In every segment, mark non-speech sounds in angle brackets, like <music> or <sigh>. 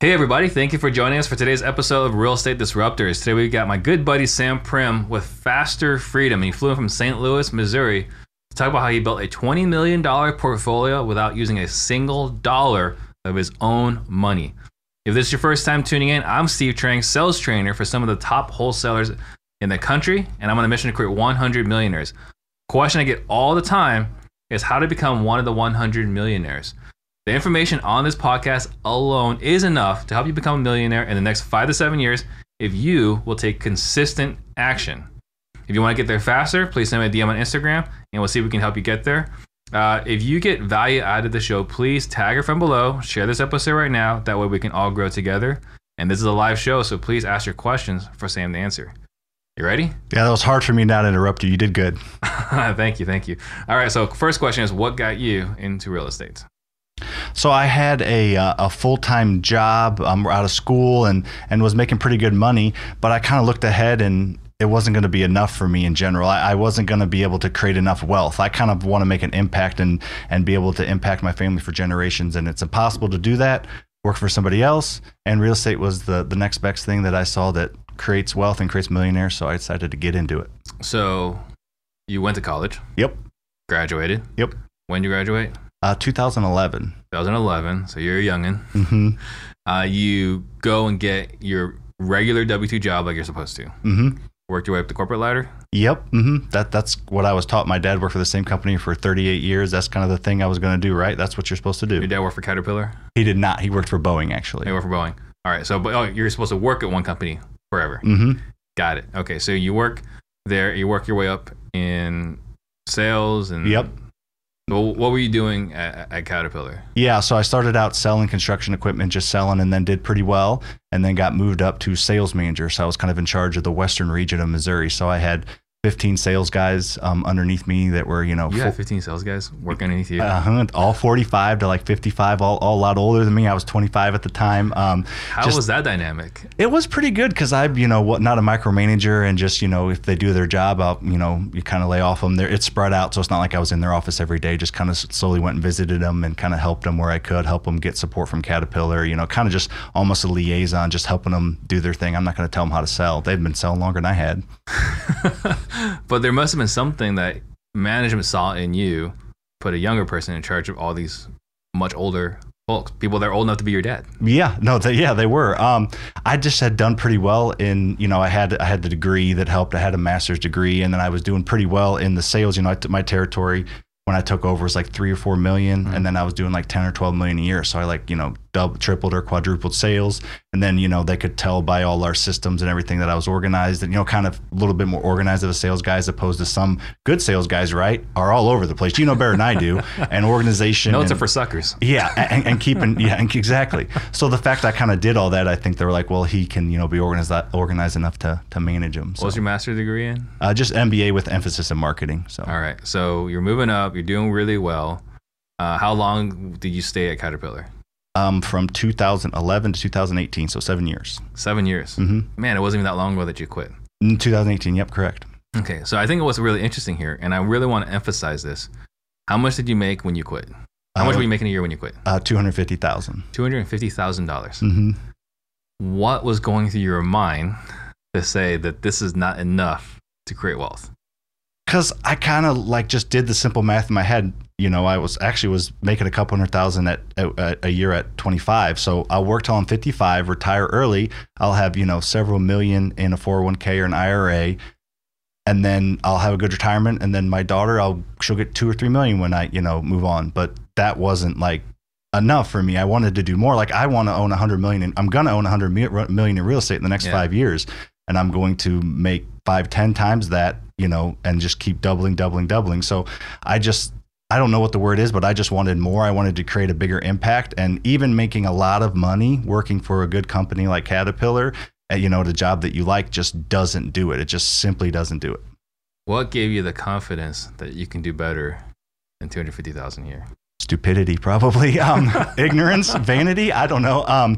Hey everybody, thank you for joining us for today's episode of Real Estate Disruptors. Today we've got my good buddy Sam Primm with Faster Freedom. He flew in from St. Louis, Missouri to talk about how he built a $20 million portfolio without using a single dollar of his own money. If this is your first time tuning in, I'm Steve Trang, sales trainer for some of the top wholesalers in the country, and I'm on a mission to create 100 millionaires. Question I get all the time is how to become one of the 100 millionaires. The information on this podcast alone is enough to help you become a millionaire in the next five to seven years if you will take consistent action. If you want to get there faster, please send me a DM on Instagram and we'll see if we can help you get there. Uh, if you get value out of the show, please tag a friend below, share this episode right now. That way we can all grow together. And this is a live show, so please ask your questions for Sam to answer. You ready? Yeah, that was hard for me not to interrupt you. You did good. <laughs> thank you, thank you. All right, so first question is what got you into real estate? So I had a uh, a full time job um, out of school and and was making pretty good money, but I kind of looked ahead and it wasn't going to be enough for me in general. I, I wasn't going to be able to create enough wealth. I kind of want to make an impact and and be able to impact my family for generations, and it's impossible to do that. Work for somebody else, and real estate was the the next best thing that I saw that creates wealth and creates millionaires. So I decided to get into it. So, you went to college. Yep. Graduated. Yep. When did you graduate? Uh, 2011. 2011. So you're a youngin. Mm-hmm. Uh, you go and get your regular W two job like you're supposed to. Mm-hmm. Worked your way up the corporate ladder. Yep. Mm-hmm. That that's what I was taught. My dad worked for the same company for 38 years. That's kind of the thing I was going to do. Right. That's what you're supposed to do. Your dad worked for Caterpillar. He did not. He worked for Boeing actually. He worked for Boeing. All right. So, but oh, you're supposed to work at one company forever. Mm-hmm. Got it. Okay. So you work there. You work your way up in sales and. Yep. Well, what were you doing at, at Caterpillar? Yeah, so I started out selling construction equipment, just selling, and then did pretty well, and then got moved up to sales manager. So I was kind of in charge of the western region of Missouri. So I had 15 sales guys um, underneath me that were, you know, You had 15 sales guys working underneath you. uh, all 45 to like 55, all, all a lot older than me. I was 25 at the time. Um, How just- was that dynamic? it was pretty good because I'm, you know, what not a micromanager and just, you know, if they do their job, I'll, you know, you kind of lay off them. There, it's spread out, so it's not like I was in their office every day. Just kind of slowly went and visited them and kind of helped them where I could, help them get support from Caterpillar. You know, kind of just almost a liaison, just helping them do their thing. I'm not going to tell them how to sell. They've been selling longer than I had. <laughs> <laughs> but there must have been something that management saw in you, put a younger person in charge of all these much older folks, people that are old enough to be your dad. Yeah, no, they, yeah, they were. Um, I just had done pretty well in, you know, I had I had the degree that helped. I had a master's degree, and then I was doing pretty well in the sales. You know, I took my territory when I took over was like three or four million, and then I was doing like ten or twelve million a year. So I like you know double, tripled or quadrupled sales, and then you know they could tell by all our systems and everything that I was organized and you know kind of a little bit more organized of a sales guy as opposed to some good sales guys, right? Are all over the place. You know better than I do. <laughs> And organization. Notes and- are for suckers. yeah, and, and keeping yeah, and exactly. So the fact I kind of did all that, I think they were like, well, he can you know be organized organized enough to to manage them. What was your master's degree in? uh, just MBA with emphasis in marketing. So All right. So you're moving up, you're doing really well. Uh, how long did you stay at Caterpillar? Um, from 2011 to 2018, so seven years. Seven years. hmm Man, it wasn't even that long ago that you quit. In 2018, yep, correct. Okay. So I think what's really interesting here, and I really want to emphasize this. How much did you make when you quit? How much Uh, were you making a year when you quit? Uh, 250,000. $250,000. hmm What was going through your mind to say that this is not enough to create wealth? Because I kind of like just did the simple math in my head. You know, I was actually was making a couple hundred thousand at, at a year at 25. So I'll work till I'm 55, retire early. I'll have you know several million in a 401k or an IRA, and then I'll have a good retirement. And then my daughter, I'll she'll get two or three million when I you know move on. But that wasn't like enough for me. I wanted to do more. Like I want to own 100 million. In, I'm gonna own 100 mi- million in real estate in the next Yeah. five years, and I'm going to make five, ten times that. You know, and just keep doubling, doubling, doubling. So I just I don't know what the word is, but I just wanted more. I wanted to create a bigger impact, and even making a lot of money working for a good company like Caterpillar, uh, you know, at a job that you like, just doesn't do it. It just simply doesn't do it. What gave you the confidence that you can do better than 250,000 a year? Stupidity, probably. <laughs> Um, ignorance, vanity. I don't know. Um,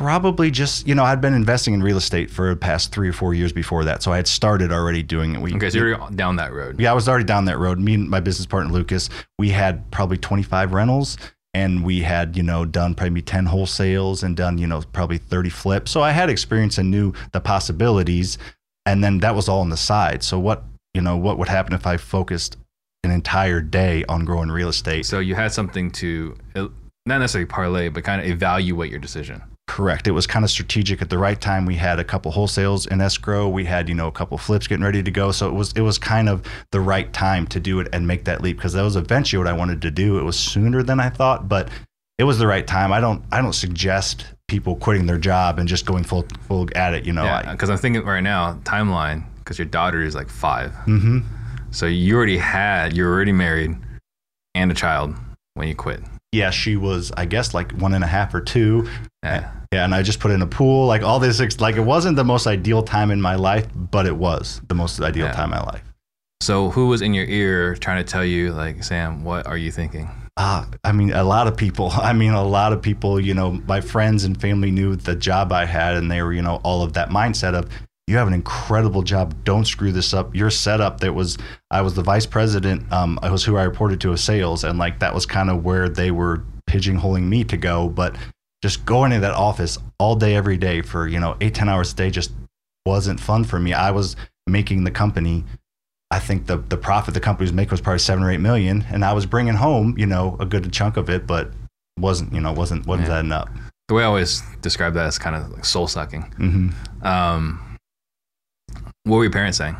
probably just you know I'd been investing in real estate for the past three or four years before that, so I had started already doing it. We, Okay, so you're down that road. yeah, I was already down that road. Me and my business partner Lucas, we had probably 25 rentals, and we had you know done probably 10 wholesales and done you know probably 30 flips so i had experience and knew the possibilities and then that was all on the side so what you know what would happen if i focused an entire day on growing real estate So you had something to not necessarily parlay, but kind of evaluate your decision. Correct. It was kind of strategic at the right time. We had a couple wholesales in escrow. We had, you know, a couple flips getting ready to go. So it was it was kind of the right time to do it and make that leap because that was eventually what I wanted to do. It was sooner than I thought, but it was the right time. I don't I don't suggest people quitting their job and just going full full at it. You know, Yeah, because I'm thinking right now timeline because your daughter is like five, mm-hmm. so you already had you're already married and a child when you quit. Yeah, she was I guess like one and a half or two. Yeah. Yeah, and I just put in a pool, like all this, like it wasn't the most ideal time in my life, but it was the most ideal Yeah. time in my life. So who was in your ear trying to tell you like Sam, what are you thinking? Uh, I mean, a lot of people. <laughs> I mean, a lot of people, you know, my friends and family knew the job I had, and they were, you know, all of that mindset of, you have an incredible job. Don't screw this up. Your setup that was, I was the vice president. Um, I was who I reported to as sales, and like that was kind of where they were pigeonholing me to go. But just going into that office all day, every day for, you know, eight ten hours a day just wasn't fun for me. I was making the company I think the the profit the company was making was probably seven or eight million, and I was bringing home, you know, a good chunk of it, but wasn't, you know, wasn't wasn't Yeah. that enough. The way I always describe that is kind of like soul sucking. hmm Um, what were your parents saying?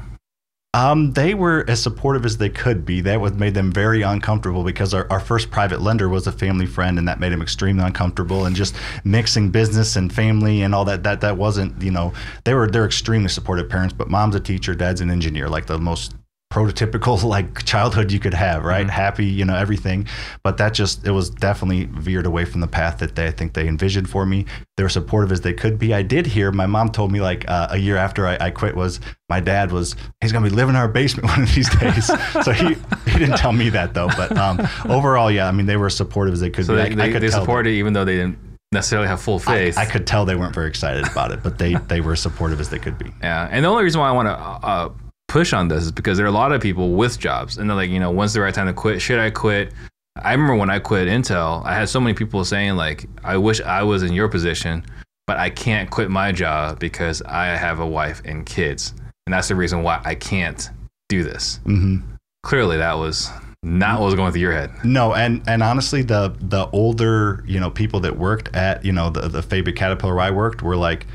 Um, they were as supportive as they could be. That was made them very uncomfortable because our, our first private lender was a family friend, and that made them extremely uncomfortable. And just mixing business and family and all that that that wasn't, you know, they were they're extremely supportive parents. But mom's a teacher, dad's an engineer, like the most prototypical <laughs> like childhood you could have, right? Mhm. Happy, you know, everything. But that just it was definitely veered away from the path that they I think they envisioned for me. They were supportive as they could be. I did hear my mom told me like uh, a year after I, I quit was my dad was he's gonna be living in our basement <laughs> one of these days. <laughs> so he he didn't tell me that though. But um, overall, yeah, I mean they were as supportive as they could So be. they, I, they, I could they supported it even though they didn't necessarily have full I, faith. I could tell they weren't very excited about it, but they they were supportive as they could be. Yeah, and the only reason why I want to uh, push on this is because there are a lot of people with jobs, and they're like, you know, when's the right time to quit? Should I quit? I remember when I quit Intel, I had so many people saying like, I wish I was in your position, but I can't quit my job because I have a wife and kids, and that's the reason why I can't do this. hmm Clearly, that was not what was going through your head. No, and and honestly, the the older you know people that worked at you know the the Fabick Caterpillar I worked were like,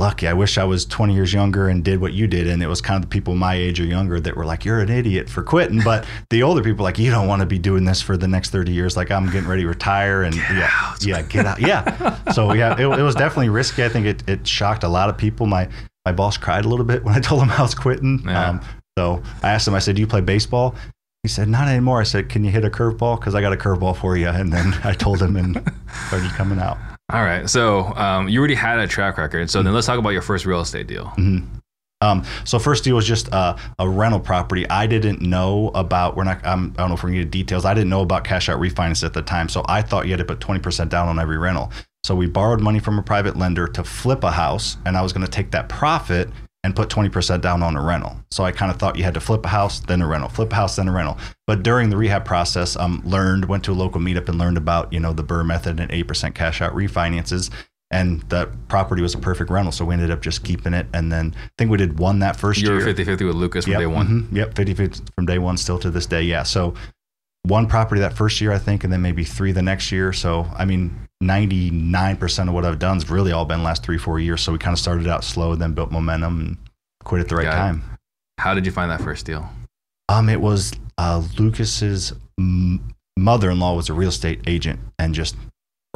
lucky. I wish I was 20 years younger and did what you did. And it was kind of the people my age or younger that were like, you're an idiot for quitting. But the older people like, you don't want to be doing this for the next 30 years. Like I'm getting ready to retire and yeah, out. yeah, get out. Yeah. So yeah, it, it was definitely risky. I think it, it shocked a lot of people. My my boss cried a little bit when I <laughs> told him I was quitting. Yeah. Um, so I asked him. I said, "Do you play baseball?" He said, "Not anymore." I said, "Can you hit a curveball? Because I got a curveball for you." And then I told him and started coming out. All right, so um, you already had a track record. So then let's talk about your first real estate deal. Um, so first deal was just uh, a rental property. I didn't know about. We're not. I don't know if we're gonna get details. I didn't know about cash out refinance at the time, so I thought you had to put twenty percent down on every rental. So we borrowed money from a private lender to flip a house, and I was going to take that profit and put twenty percent down on a rental. So I kind of thought you had to flip a house, then a rental, flip a house, then a rental. But during the rehab process, um, learned went to a local meetup and learned about you know the Burr method and eight percent cash out refinances and that property was a perfect rental. So we ended up just keeping it. And then I think we did one that first You year. were 50 50 with Lucas from yep, day one. mhm, yep, 50 50 from day one, still to this day. Yeah. So one property that first year, I think, and then maybe three the next year. So, I mean, 99% of what I've done has really all been last three, four years. So we kind of started out slow, then built momentum and quit at the right Got it. time. How did you find that first deal? Um, it was uh, Lucas's m- mother-in-law was a real estate agent and just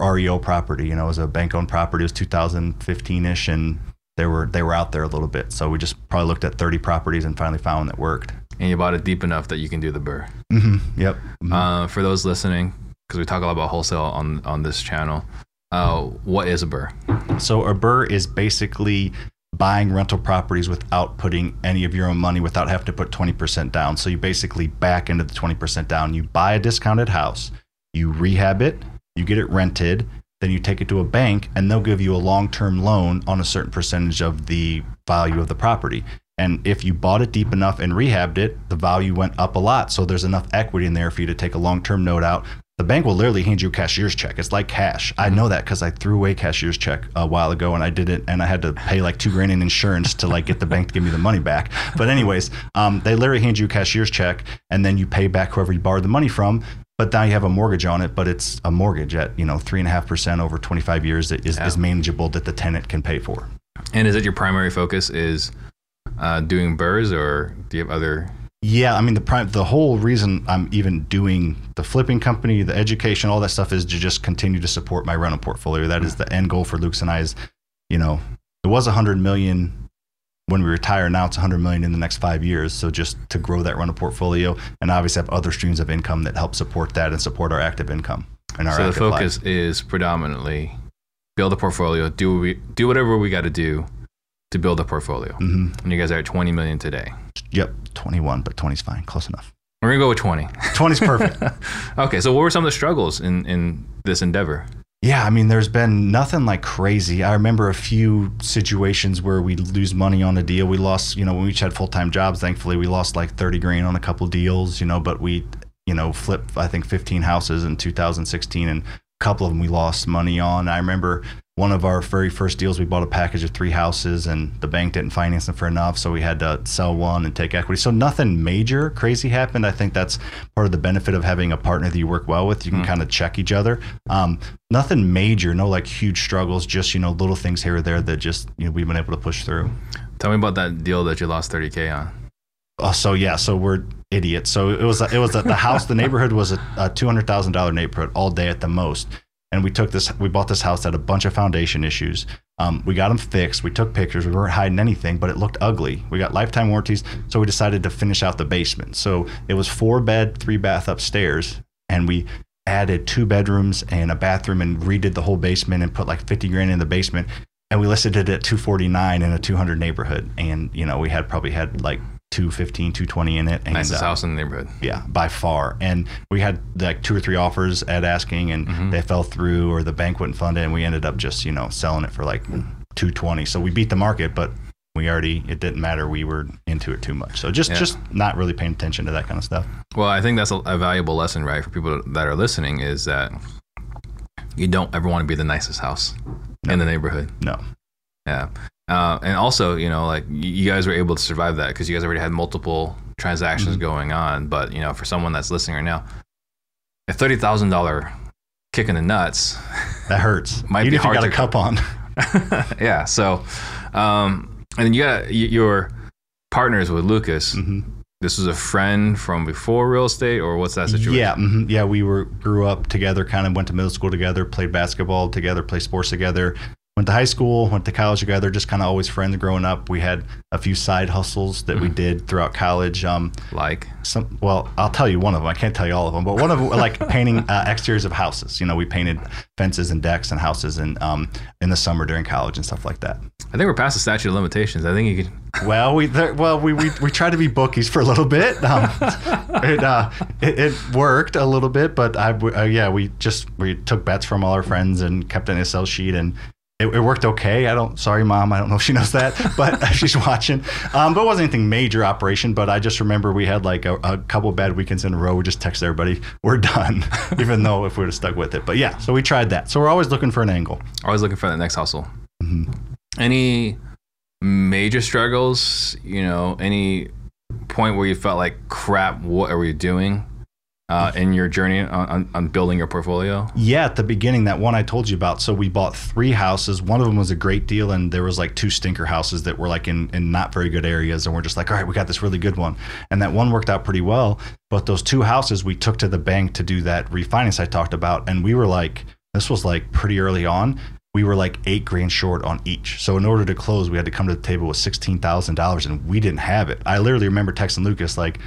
REO property. You know, it was a bank-owned property. It was 2015ish, and they were they were out there a little bit. So we just probably looked at 30 properties and finally found one that worked. And you bought it deep enough that you can do the burr. hmm Yep. Mhm. Uh, for those listening, because we talk a lot about wholesale on on this channel, uh, what is a burr? So a burr is basically buying rental properties without putting any of your own money, without having to put 20% down. So you basically back into the 20% down. You buy a discounted house, you rehab it, you get it rented, then you take it to a bank and they'll give you a long-term loan on a certain percentage of the value of the property. And if you bought it deep enough and rehabbed it, the value went up a lot. So there's enough equity in there for you to take a long-term note out, the bank will literally hand you a cashier's check. It's like cash. I know that because I threw away cashier's check a while ago and I did it and I had to pay like two grand in insurance to like get the bank to give me the money back. But anyways, um, they literally hand you a cashier's check and then you pay back whoever you borrowed the money from. But now you have a mortgage on it, but it's a mortgage at you know three and a half percent over 25 years that is, Yeah. is manageable that the tenant can pay for. And is it your primary focus is uh, doing burrs, or do you have other? Yeah, I mean the prime, the whole reason I'm even doing the flipping company, the education, all that stuff is to just continue to support my rental portfolio. That is the end goal for Luke's and I. Is you know it was hundred million when we retire. Now it's hundred million in the next five years. So just to grow that rental portfolio and obviously have other streams of income that help support that and support our active income and our So the active life. focus is predominantly build a portfolio. Do we do whatever we got to do to build a portfolio? hmm And you guys are at 20 million today. Yep, twenty one, but 20's fine, close enough. We're gonna go with 20. 20's perfect. <laughs> okay. So what were some of the struggles in in this endeavor? Yeah, I mean, there's been nothing like crazy. I remember a few situations where we lose money on a deal. We lost, you know, when we each had full time jobs. Thankfully, we lost like 30 grand on a couple deals, you know, but we, you know, flipped I think 15 houses in 2016, and couple of them we lost money on. I remember one of our very first deals, we bought a package of three houses, and the bank didn't finance them for enough, so we had to sell one and take equity. So nothing major crazy happened. I think that's part of the benefit of having a partner that you work well with. You can Mm. kind of check each other. Um, nothing major, no like huge struggles, just you know little things here or there that just you know we've been able to push through. Tell me about that deal that you lost 30k on. Oh, so yeah, so we're idiots. So it was it was the house, the neighborhood was a, a two hundred thousand dollar neighborhood all day at the most, and we took this, we bought this house that had a bunch of foundation issues. Um, we got them fixed. We took pictures. We weren't hiding anything, but it looked ugly. We got lifetime warranties, so we decided to finish out the basement. So it was four bed, three bath upstairs, and we added two bedrooms and a bathroom and redid the whole basement and put like fifty grand in the basement. And we listed it at 249 in a 200 neighborhood, and you know we had probably had like 215, 220 in it. And, Nicest uh, house in the neighborhood. yeah, by far. And we had like two or three offers at asking, and Mhm. they fell through, or the bank wouldn't fund it, and we ended up just you know selling it for like 220. So we beat the market, but we already it didn't matter. We were into it too much. So just Yeah. just not really paying attention to that kind of stuff. Well, I think that's a, a valuable lesson, right, for people that are listening is that you don't ever want to be the nicest house in the neighborhood. No. Yeah. Uh, and also, you know, like you guys were able to survive that because you guys already had multiple transactions Mhm. going on. But, you know, for someone that's listening right now, a $30,000 kick in the nuts. <laughs> That hurts. Might Even be if hard you got to- a cup on. <laughs> yeah. So, um, and then you got y- your partners with Lucas. hmm This was a friend from before real estate, or what's that situation? Yeah, hmm yeah. We were grew up together, kind of went to middle school together, played basketball together, played sports together. Went to high school, went to college together. Just kind of always friends growing up. We had a few side hustles that we Mhm. did throughout college. Um, Like, some well, I'll tell you one of them. I can't tell you all of them, but one of them <laughs> like painting uh, exteriors of houses. You know, we painted fences and decks and houses, and um, in the summer during college and stuff like that. I think we're past the statute of limitations. I think you could. <laughs> Well, we there, well we, we we tried to be bookies for a little bit. Um, <laughs> it, uh, it it worked a little bit, but I uh, yeah we just we took bets from all our friends and kept an Excel sheet and. It, it worked okay. I don't. Sorry, mom. I don't know if she knows that, <laughs> but <laughs> she's watching. Um, but it wasn't anything major operation. But I just remember we had like a, a couple bad weekends in a row. We just text everybody, "We're done," <laughs> even though if we would have stuck with it. But yeah, so we tried that. So we're always looking for an angle. Always looking for the next hustle. Mhm. Any major struggles? You know, any point where you felt like crap? What are we doing uh, in your journey on, on, building your portfolio? Yeah, at the beginning, that one I told you about. So we bought three houses. One of them was a great deal, and there was like two stinker houses that were like in, in not very good areas. And we're just like, all right, we got this really good one. And that one worked out pretty well. But those two houses we took to the bank to do that refinance I talked about. And we were like, this was like pretty early on. We were like eight grand short on each. So in order to close, we had to come to the table with sixteen thousand dollars, and we didn't have it. I literally remember texting Lucas like,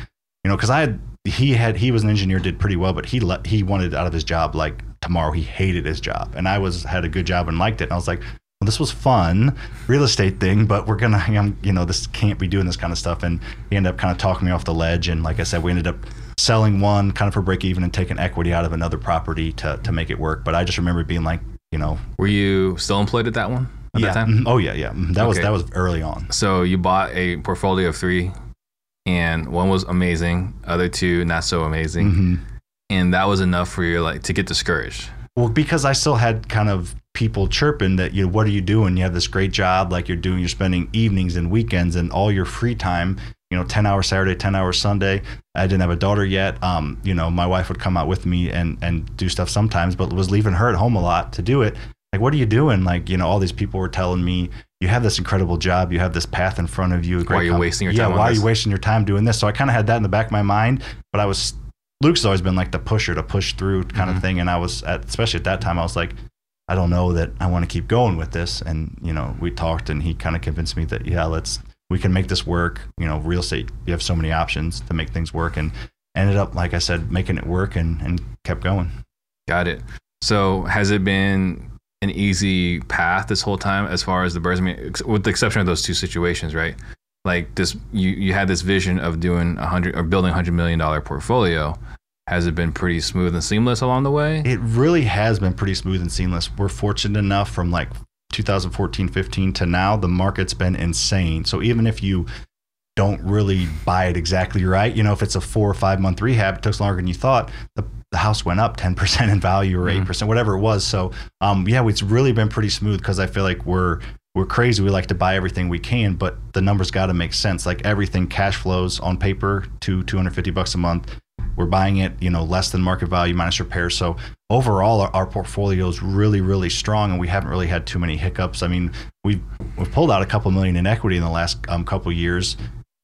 you know, because I had he had he was an engineer, did pretty well, but he let, he wanted out of his job like tomorrow. He hated his job, and I was had a good job and liked it. And I was like, well, this was fun, real estate thing, but we're gonna, <laughs> um, you know, this can't be doing this kind of stuff. And he ended up kind of talking me off the ledge. And like I said, we ended up selling one kind of for break even and taking equity out of another property to to make it work. But I just remember being like, you know, Were you still employed at that one at yeah, that time? mhm, oh yeah, yeah, mhm, that was that was early on. So you bought a portfolio of three, and one was amazing, other two not so amazing. Mhm. and that was enough for you like to get discouraged. Well, because I still had kind of people chirping that you, know, what are you doing? You have this great job, like you're doing. You're spending evenings and weekends and all your free time. You know, ten hours Saturday, ten hours Sunday. I didn't have a daughter yet. Um, you know, my wife would come out with me and and do stuff sometimes, but was leaving her at home a lot to do it. Like, what are you doing? Like, you know, all these people were telling me you have this incredible job, you have this path in front of you. Why are you com- wasting your yeah, time on why are you wasting your time doing this? So I kind of had that in the back of my mind, but I was Luke's always been like the pusher to push through kind Mhm. of thing, and I was at, especially at that time I was like, I don't know that I want to keep going with this, and you know we talked, and he kind of convinced me that yeah, let's we can make this work. You know, real estate you have so many options to make things work, and ended up like I said making it work, and and kept going. Got it. So has it been an easy path this whole time as far as the burrs? I mean, ex- with the exception of those two situations, right? Like this, you you had this vision of doing a hundred or building a hundred million dollar portfolio. Has it been pretty smooth and seamless along the way? It really has been pretty smooth and seamless. We're fortunate enough from like 2014, 15 to now, the market's been insane. So even if you don't really buy it exactly right, you know, if it's a four or five month rehab, it took longer than you thought, the, the house went up 10% in value or Mhm. 8%, whatever it was. So um, yeah, it's really been pretty smooth because I feel like we're, we're crazy. We like to buy everything we can, but the numbers got to make sense. Like everything cash flows on paper to 250 bucks a month. We're buying it, you know, less than market value minus repairs. So overall, our, our portfolio is really, really strong, and we haven't really had too many hiccups. I mean, we've we've pulled out a couple million in equity in the last um, couple years,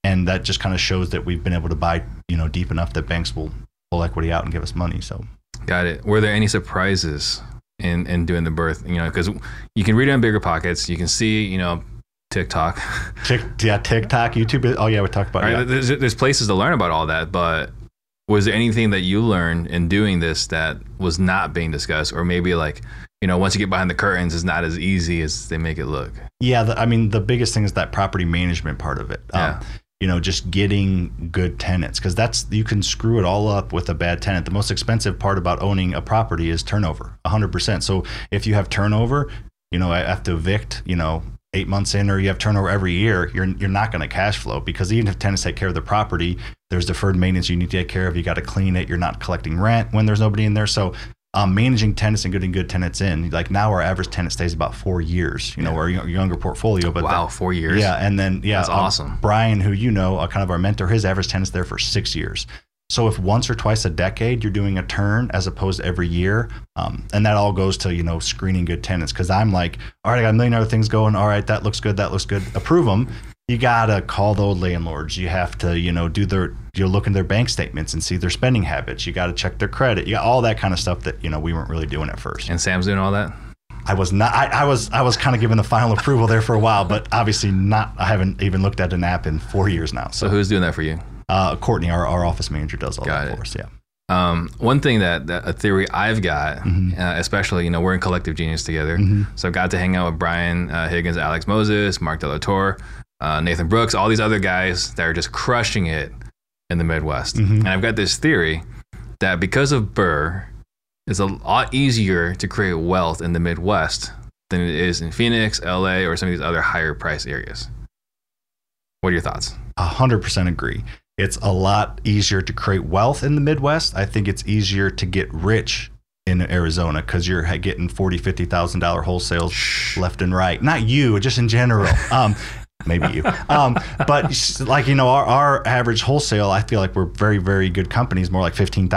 and that just kind of shows that we've been able to buy, you know, deep enough that banks will pull equity out and give us money. So Got it. Were there any surprises in in doing the burr? You know, because you can read it on bigger pockets. You can see, you know, TikTok. <laughs> Tik, yeah, TikTok, YouTube. Oh yeah, we talked about Right? yeah. There's, there's places to learn about all that, but was there anything that you learned in doing this that was not being discussed, or maybe like, you know, once you get behind the curtains, it's not as easy as they make it look? Yeah, the, I mean, the biggest thing is that property management part of it. Yeah. Um, you know, just getting good tenants because that's you can screw it all up with a bad tenant. The most expensive part about owning a property is turnover, 100%. So if you have turnover, you know, I have to evict, you know, eight months in, or you have turnover every year, you're you're not going to cash flow because even if tenants take care of the property, there's deferred maintenance you need to take care of. You got to clean it. You're not collecting rent when there's nobody in there. So um, managing tenants and getting good tenants in, like now our average tenant stays about four years. You know, Yeah. our younger portfolio, but wow, that- four years. yeah, and then yeah, That's um, awesome. Brian, who you know, uh, kind of our mentor, his average tenant's there for six years. So if once or twice a decade you're doing a turn as opposed to every year, um, and that all goes to you know screening good tenants because I'm like, all right, I got a million other things going. All right, that looks good. That looks good. Approve them. You gotta call the old landlords. You have to you know do their you look in their bank statements and see their spending habits. You got to check their credit. You got all that kind of stuff that you know we weren't really doing at first. And Sam's doing all that. I was not. I, I was. I was kind of given the final approval there for a while, but obviously not. I haven't even looked at an app in four years now. So So, who's doing that for you? uh, Courtney, our, our office manager, does all Got that it. for us. Yeah. Um, one thing that, that a theory I've got, Mhm. uh, especially you know we're in collective genius together, Mhm. so I've got to hang out with Brian uh, Higgins, Alex Moses, Mark Delatorre, uh, Nathan Brooks, all these other guys that are just crushing it in the Midwest. Mhm. And I've got this theory that because of Burr, it's a lot easier to create wealth in the Midwest than it is in Phoenix, LA, or some of these other higher price areas. What are your thoughts? A hundred percent agree. It's a lot easier to create wealth in the Midwest. I think it's easier to get rich in Arizona because you're getting forty, fifty thousand dollar wholesales left and right. Not you, just in general. <laughs> Um, maybe you. Um, but like you know, our, our average wholesale, I feel like we're very, very good companies, more like fifteen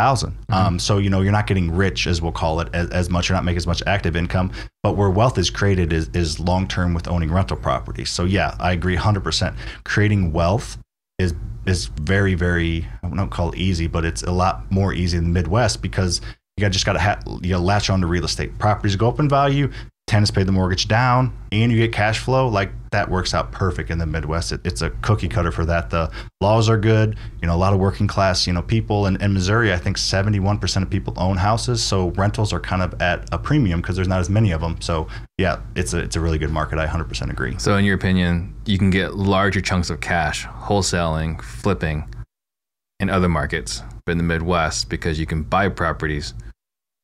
Um, so you know, you're not getting rich, as we'll call it, as, as much. You're not making as much active income. But where wealth is created is is long term with owning rental properties. So yeah, I agree, hundred percent. Creating wealth is is very, very. I don't call it easy, but it's a lot more easy in the Midwest because you got just got to ha- you gotta latch on to real estate. Properties go up in value. Tenants pay the mortgage down, and you get cash flow. Like that works out perfect in the Midwest. It, it's a cookie cutter for that. The laws are good. You know, a lot of working class, you know, people in, in Missouri. I think seventy-one percent of people own houses, so rentals are kind of at a premium because there's not as many of them. So yeah, it's a it's a really good market. I hundred percent agree. So, in your opinion, you can get larger chunks of cash wholesaling, flipping in other markets, but in the Midwest, because you can buy properties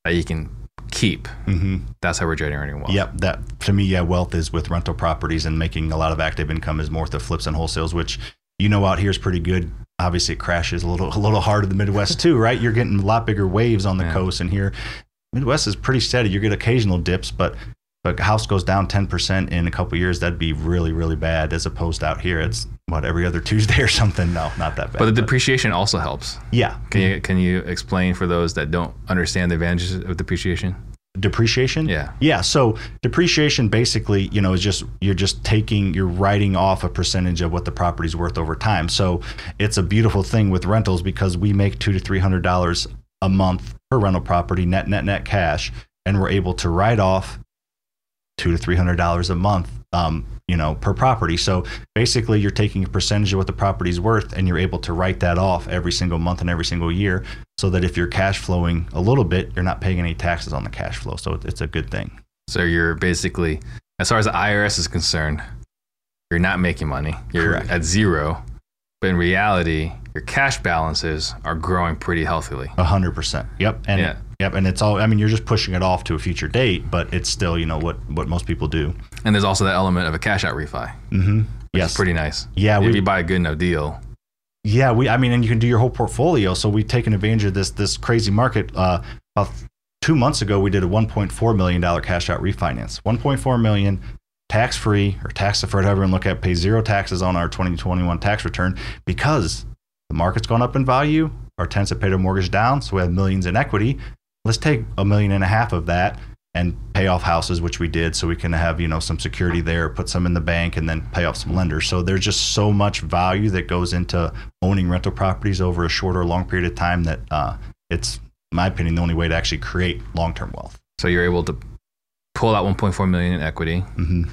that you can keep. hmm That's how we're generating wealth. Yep, that to me, yeah, wealth is with rental properties and making a lot of active income is more the flips and wholesales, which you know out here is pretty good. Obviously, it crashes a little a little hard in the Midwest too, right? You're getting a lot bigger waves on the Yeah. coast, and here Midwest is pretty steady. You get occasional dips, but a house goes down 10% in a couple years, that'd be really, really bad. As opposed to out here, it's what every other <laughs> Tuesday or something. No, not that bad. But the depreciation also helps. yeah, Can you can you explain for those that don't understand the advantages of depreciation? depreciation. Yeah. Yeah. So depreciation basically, you know, is just you're just taking you're writing off a percentage of what the property's worth over time. So it's a beautiful thing with rentals because we make two to three hundred dollars a month per rental property, net net net cash, and we're able to write off two to three hundred dollars a month, um, you know, per property. So basically, you're taking a percentage of what the property's worth, and you're able to write that off every single month and every single year, so that if you're cash flowing a little bit, you're not paying any taxes on the cash flow. So it's a good thing. So you're basically, as far as the IRS is concerned, you're not making money. You're Correct. at zero. But in reality, your cash balances are growing pretty healthily. A hundred percent. Yep. And Yeah. Yep. And it's all. I mean, you're just pushing it off to a future date, but it's still, you know, what what most people do. And there's also that element of a cash out refi, Mm-hmm. Yes. pretty nice. Yeah. if We, you buy a good no deal. Yeah, we. I mean, and you can do your whole portfolio. So we've taken advantage of this this crazy market. Uh, about two months ago, we did a 1.4 million dollar cash out refinance. 1.4 million, tax free or tax deferred, however you look at. Pay zero taxes on our 2021 tax return because the market's gone up in value. Our tenants have paid their mortgage down, so we have millions in equity. Let's take a million and a half of that and pay off houses, which we did, so we can have you know some security there, put some in the bank, and then pay off some lenders. So there's just so much value that goes into owning rental properties over a short or long period of time that uh, it's, in my opinion, the only way to actually create long-term wealth. So you're able to pull out 1.4 million in equity, hmm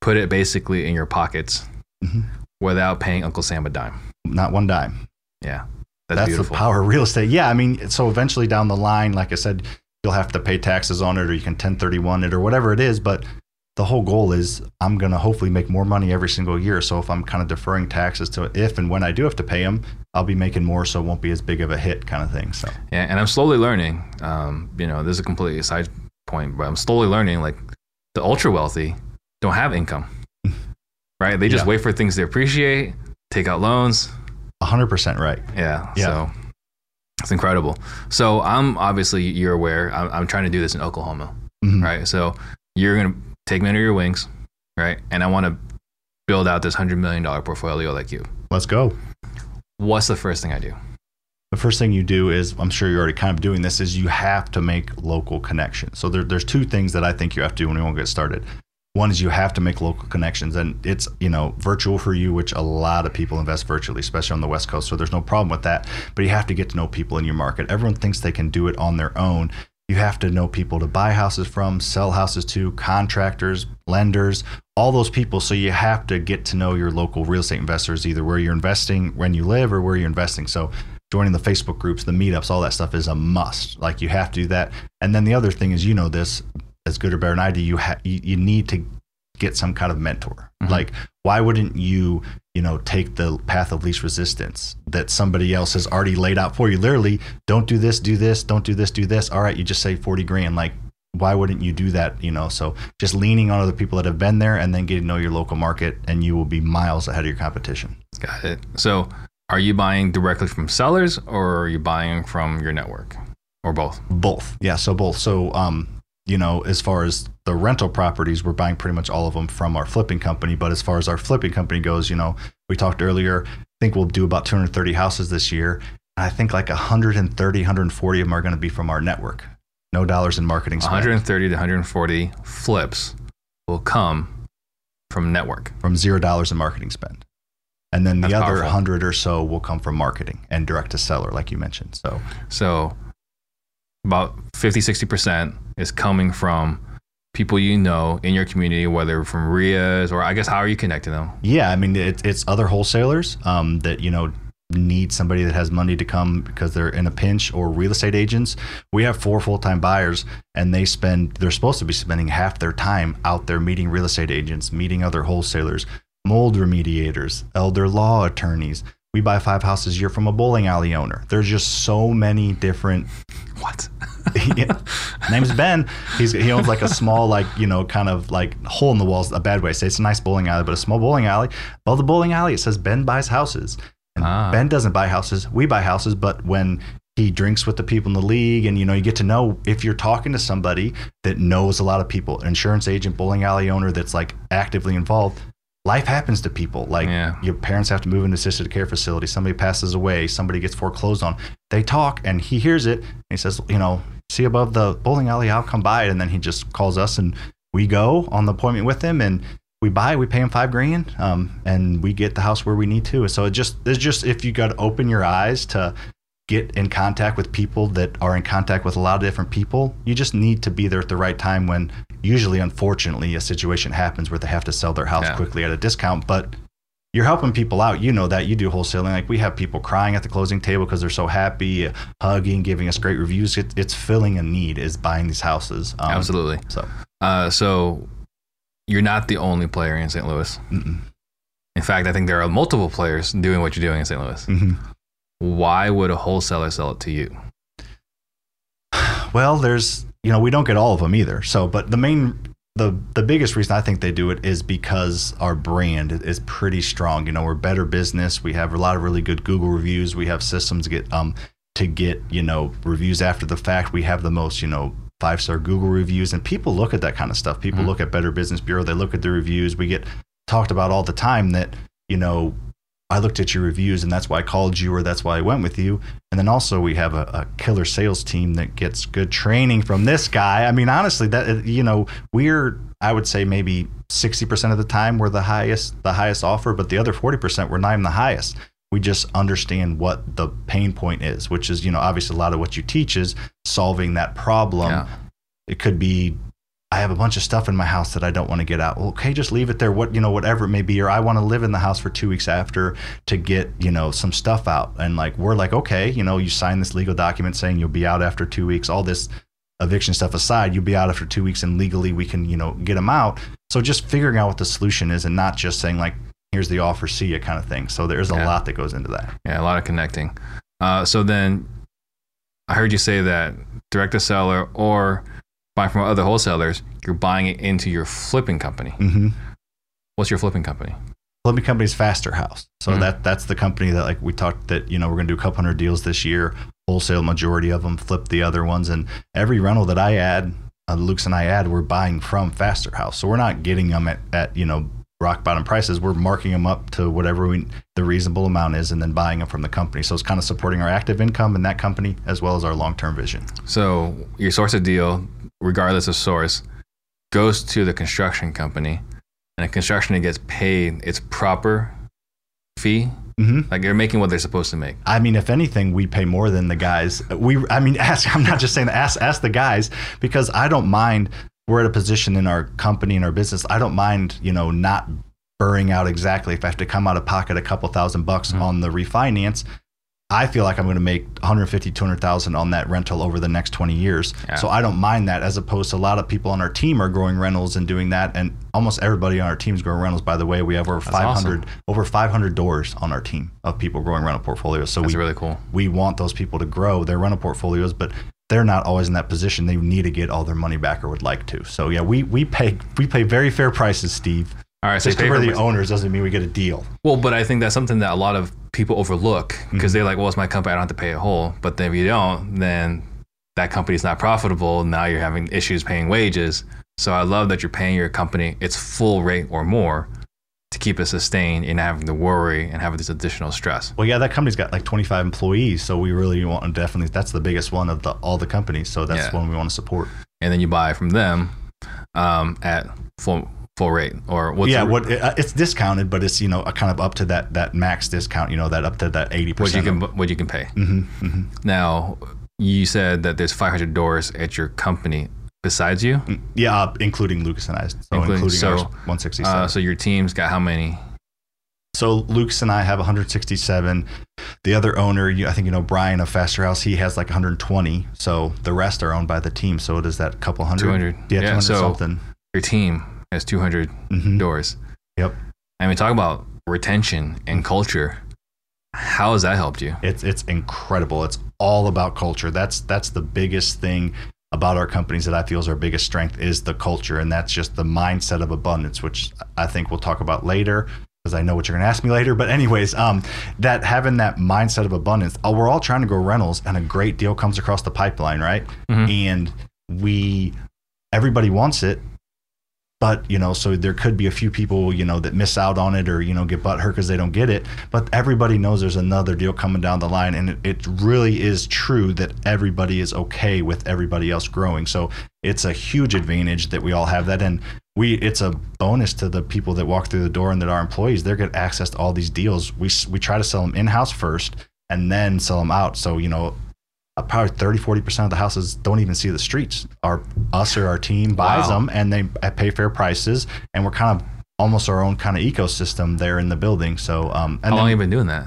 put it basically in your pockets Mhm. without paying Uncle Sam a dime. Not one dime. Yeah. That's, That's, beautiful. the power of real estate. Yeah, I mean, so eventually down the line, like I said, you'll have to pay taxes on it, or you can 1031 it, or whatever it is. But the whole goal is I'm going to hopefully make more money every single year. So if I'm kind of deferring taxes to if and when I do have to pay them, I'll be making more, so it won't be as big of a hit, kind of thing. So Yeah, and I'm slowly learning. Um, you know, this is a completely side point, but I'm slowly learning. Like the ultra wealthy don't have income, <laughs> right? They just Yeah. wait for things to appreciate, take out loans. 100% right. Yeah, Yeah. so it's incredible. So I'm obviously you're aware. I'm, I'm trying to do this in Oklahoma, Mhm. right? So you're gonna take me under your wings, right? And I want to build out this hundred million dollar portfolio like you. Let's go. What's the first thing I do? the first thing you do is i'm sure you're already kind of doing this is you have to make local connections so there, there's two things that i think you have to do when you want to get started one is you have to make local connections and it's you know virtual for you which a lot of people invest virtually especially on the west coast so there's no problem with that. But you have to get to know people in your market. Everyone thinks they can do it on their own. You have to know people to buy houses from sell houses to contractors lenders all those people. So you have to get to know your local real estate investors either where you're investing when you live or where you're investing. So joining the Facebook groups, the meetups, all that stuff is a must. Like you have to do that. And then the other thing is, you know, this as good or better than I do, you ha- you, you need to get some kind of mentor. Mhm. Like, why wouldn't you, you know, take the path of least resistance that somebody else has already laid out for you? Literally, don't do this, do this, don't do this, do this. All right, you just say 40 grand. Like, why wouldn't you do that? You know, so just leaning on other people that have been there and then getting to know your local market, and you will be miles ahead of your competition. Got it. So, are you buying directly from sellers or are you buying from your network or both? Both. Yeah, so both. So um, you know, as far as the rental properties, we're buying pretty much all of them from our flipping company. But as far as our flipping company goes, you know, we talked earlier, I think we'll do about 230 houses this year. And I think like 130, 140 of them are going to be from our network. No dollars in marketing spend. 130 to 140 flips will come from network. From zero dollars in marketing spend. And then the That's other powerful. 100 or so will come from marketing and direct to seller, like you mentioned. So So, about 50, 60% is coming from people you know in your community, whether from REIAs or I guess how are you connecting them? Yeah, I mean it, it's other wholesalers um, that you know need somebody that has money to come because they're in a pinch, or real estate agents. We have four full time buyers, and they spend they're supposed to be spending half their time out there meeting real estate agents, meeting other wholesalers, mold remediators, elder law attorneys. We buy five houses a year from a bowling alley owner. There's just so many different <laughs> What? <laughs> he, name's Ben. He's he owns like a small like you know kind of like hole in the walls. A bad way say it's a nice bowling alley, but a small bowling alley. Above the bowling alley, it says Ben buys houses. And Ah. Ben doesn't buy houses. We buy houses, but when he drinks with the people in the league, and you know you get to know if you're talking to somebody that knows a lot of people, an insurance agent, bowling alley owner that's like actively involved. Life happens to people. Like Yeah. your parents have to move into assisted care facility. Somebody passes away. Somebody gets foreclosed on. They talk, and he hears it. And he says, you know, see above the bowling alley, I'll come by. And then he just calls us, and we go on the appointment with him, and we buy. We pay him five grand, um, and we get the house where we need to. So it just it's just if you got to open your eyes to get in contact with people that are in contact with a lot of different people, you just need to be there at the right time when usually unfortunately a situation happens where they have to sell their house Yeah. quickly at a discount, but you're helping people out. You know that you do wholesaling. Like we have people crying at the closing table because they're so happy, hugging, giving us great reviews. It, it's filling a need. Is buying these houses. Um, Absolutely. So Uh, so you're not the only player in St. Louis. mm-mm. In fact, I think there are multiple players doing what you're doing in St. Louis. Mhm. Why would a wholesaler sell it to you? <sighs> Well, there's you know we don't get all of them either. So, but the main the the biggest reason I think they do it is because our brand is pretty strong. You know, we're better business. We have a lot of really good Google reviews. We have systems to get um to get you know reviews after the fact. We have the most you know five star Google reviews, and people look at that kind of stuff. People Mhm. look at Better Business Bureau. They look at the reviews. We get talked about all the time that you know. I looked at your reviews and that's why I called you or that's why I went with you. And then also we have a, a killer sales team that gets good training from this guy. I mean, honestly, that uh, you know, we're I would say maybe sixty percent of the time we're the highest the highest offer, but the other forty percent we're not even the highest. We just understand what the pain point is, which is you know obviously a lot of what you teach is solving that problem. Yeah. It could be I have a bunch of stuff in my house that I don't want to get out. Well, okay, just leave it there. What you know, whatever it may be, or I want to live in the house for two weeks after to get you know some stuff out. And like we're like, okay, you know, you sign this legal document saying you'll be out after two weeks. All this eviction stuff aside, you'll be out after two weeks, and legally we can you know get them out. So just figuring out what the solution is, and not just saying like, here's the offer, see you kind of thing. So there's a lot that goes into that. Yeah, a lot of connecting. Uh, so then I heard you say that direct to seller or buying from other wholesalers, you're buying it into your flipping company. Mm-hmm. What's your flipping company? Flipping company's Faster House. So Mhm. that that's the company that like we talked that you know we're gonna do a couple hundred deals this year. Wholesale majority of them, flip the other ones, and every rental that I add, uh, Luke's and I add, we're buying from Faster House. So we're not getting them at, at you know rock bottom prices. We're marking them up to whatever we the reasonable amount is, and then buying them from the company. So it's kind of supporting our active income in that company as well as our long term vision. So your source of deal, regardless of source, goes to the construction company, and the construction gets paid its proper fee. Mm-hmm. Like they're making what they're supposed to make. I mean, if anything, we pay more than the guys. We, I mean, <laughs> ask. I'm not just saying that. Ask, ask the guys because I don't mind. We're at a position in our company and our business. I don't mind, you know, not burring out exactly if I have to come out of pocket a couple thousand bucks Mhm. on the refinance. I feel like I'm going to make 150, 200,000 on that rental over the next 20 years. Yeah. So I don't mind that as opposed to a lot of people on our team are growing rentals and doing that. And almost everybody on our team is growing rentals. By the way, we have over That's 500, over 500 doors on our team of people growing rental portfolios. So That's we really cool. we want those people to grow their rental portfolios, but they're not always in that position. They need to get all their money back or would like to. So yeah, we we pay we pay very fair prices, Steve. All right, so Just pay because for we're the owners doesn't mean we get a deal. Well, but I think that's something that a lot of people overlook because Mhm. they're like, well, it's my company. I don't have to pay a whole. But then if you don't, then that company's not profitable. Now you're having issues paying wages. So I love that you're paying your company its full rate or more to keep it sustained and not having to worry and having this additional stress. Well, yeah, that company's got like 25 employees, so we really want to definitely. That's the biggest one of the all the companies, so that's Yeah. one we want to support. And then you buy from them um, at full full rate or what's yeah, what it, uh, it's discounted, but it's you know a kind of up to that that max discount. You know that up to that 80 what you percent. can what you can pay. hmm hmm Now you said that there's 500 doors at your company besides you. Yeah, uh, including Lucas and I. So Including- including, so, our 167. Uh, so your team's got how many? So Luke's and I have 167. The other owner, you, I think you know Brian of Faster House, he has like 120. So the rest are owned by the team. So it is that couple hundred? 200. Yeah, Yeah, 200 so- something. Your team has 200 Mhm. doors. Yep. And we talk about retention and culture. How has that helped you? It's it's incredible. It's all about culture. That's that's the biggest thing about our companies that I feel is our biggest strength is the culture, and that's just the mindset of abundance, which I think we'll talk about later because I know what you're going to ask me later. But anyways, um, that having that mindset of abundance, oh, we're all trying to grow rentals, and a great deal comes across the pipeline, right? Mhm. And we, everybody wants it, but you know, so there could be a few people, you know, that miss out on it or you know get butthurt because they don't get it. But everybody knows there's another deal coming down the line, and it, it really is true that everybody is okay with everybody else growing. So it's a huge advantage that we all have that, and we it's a bonus to the people that walk through the door and that our employees they're get access to all these deals. We we try to sell them in house first, and then sell them out. So you know. Probably 30 40% of the houses don't even see the streets our us or our team buys Wow. them and they uh, pay fair prices and we're kind of almost our own kind of ecosystem there in the building so um and How long have you been doing that?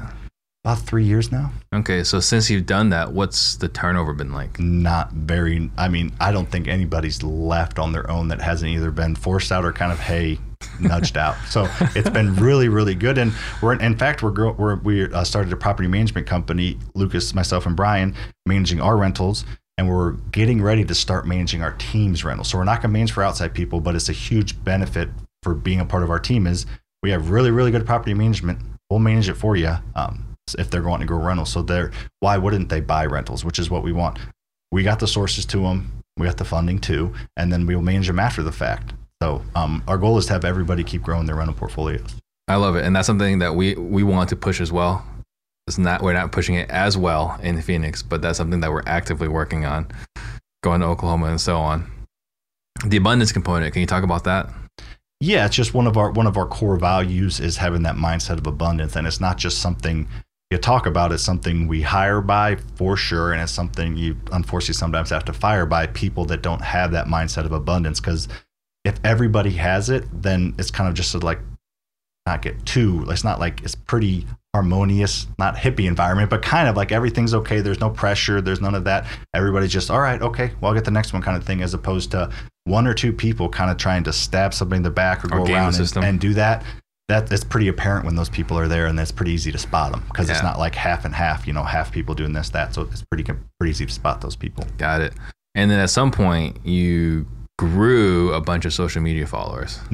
about three years now Okay, so since you've done that, what's the turnover been like? not very i mean i don't think anybody's left on their own that hasn't either been forced out or kind of hey nudged out. So it's been really really good. And we're in fact we're, we're we uh, started a property management company lucas myself and brian managing our rentals. And we're getting ready to start managing our team's rentals. So we're not going to manage for outside people but it's a huge benefit for being a part of our team is we have really really good property management. We'll manage it for you um, if they're going to grow rentals. So they're why wouldn't they buy rentals which is what we want. We got the sources to them we got the funding too. And then we'll manage them after the fact so um, our goal is to have everybody keep growing their rental portfolios I love it, and that's something that we we want to push as well. It's not we're not pushing it as well in Phoenix, but that's something that we're actively working on, going to Oklahoma and so on. The abundance component. Can you talk about that? yeah it's just one of our one of our core values is having that mindset of abundance and it's not just something you talk about it's something we hire by for sure and it's something you unfortunately sometimes have to fire by people that don't have that mindset of abundance because if everybody has it then it's kind of just to like not get too it's not like it's pretty harmonious not hippie environment but kind of like everything's okay there's no pressure there's none of that. Everybody's just all right okay well i'll get the next one kind of thing as opposed to one or two people kind of trying to stab somebody in the back or Or go around and, and do that. That that's pretty apparent when those people are there and that's pretty easy to spot them because it's not like half and half you know half people doing this that so it's pretty pretty easy to spot those people. Got it. And then at some point, you grew a bunch of social media followers. <laughs>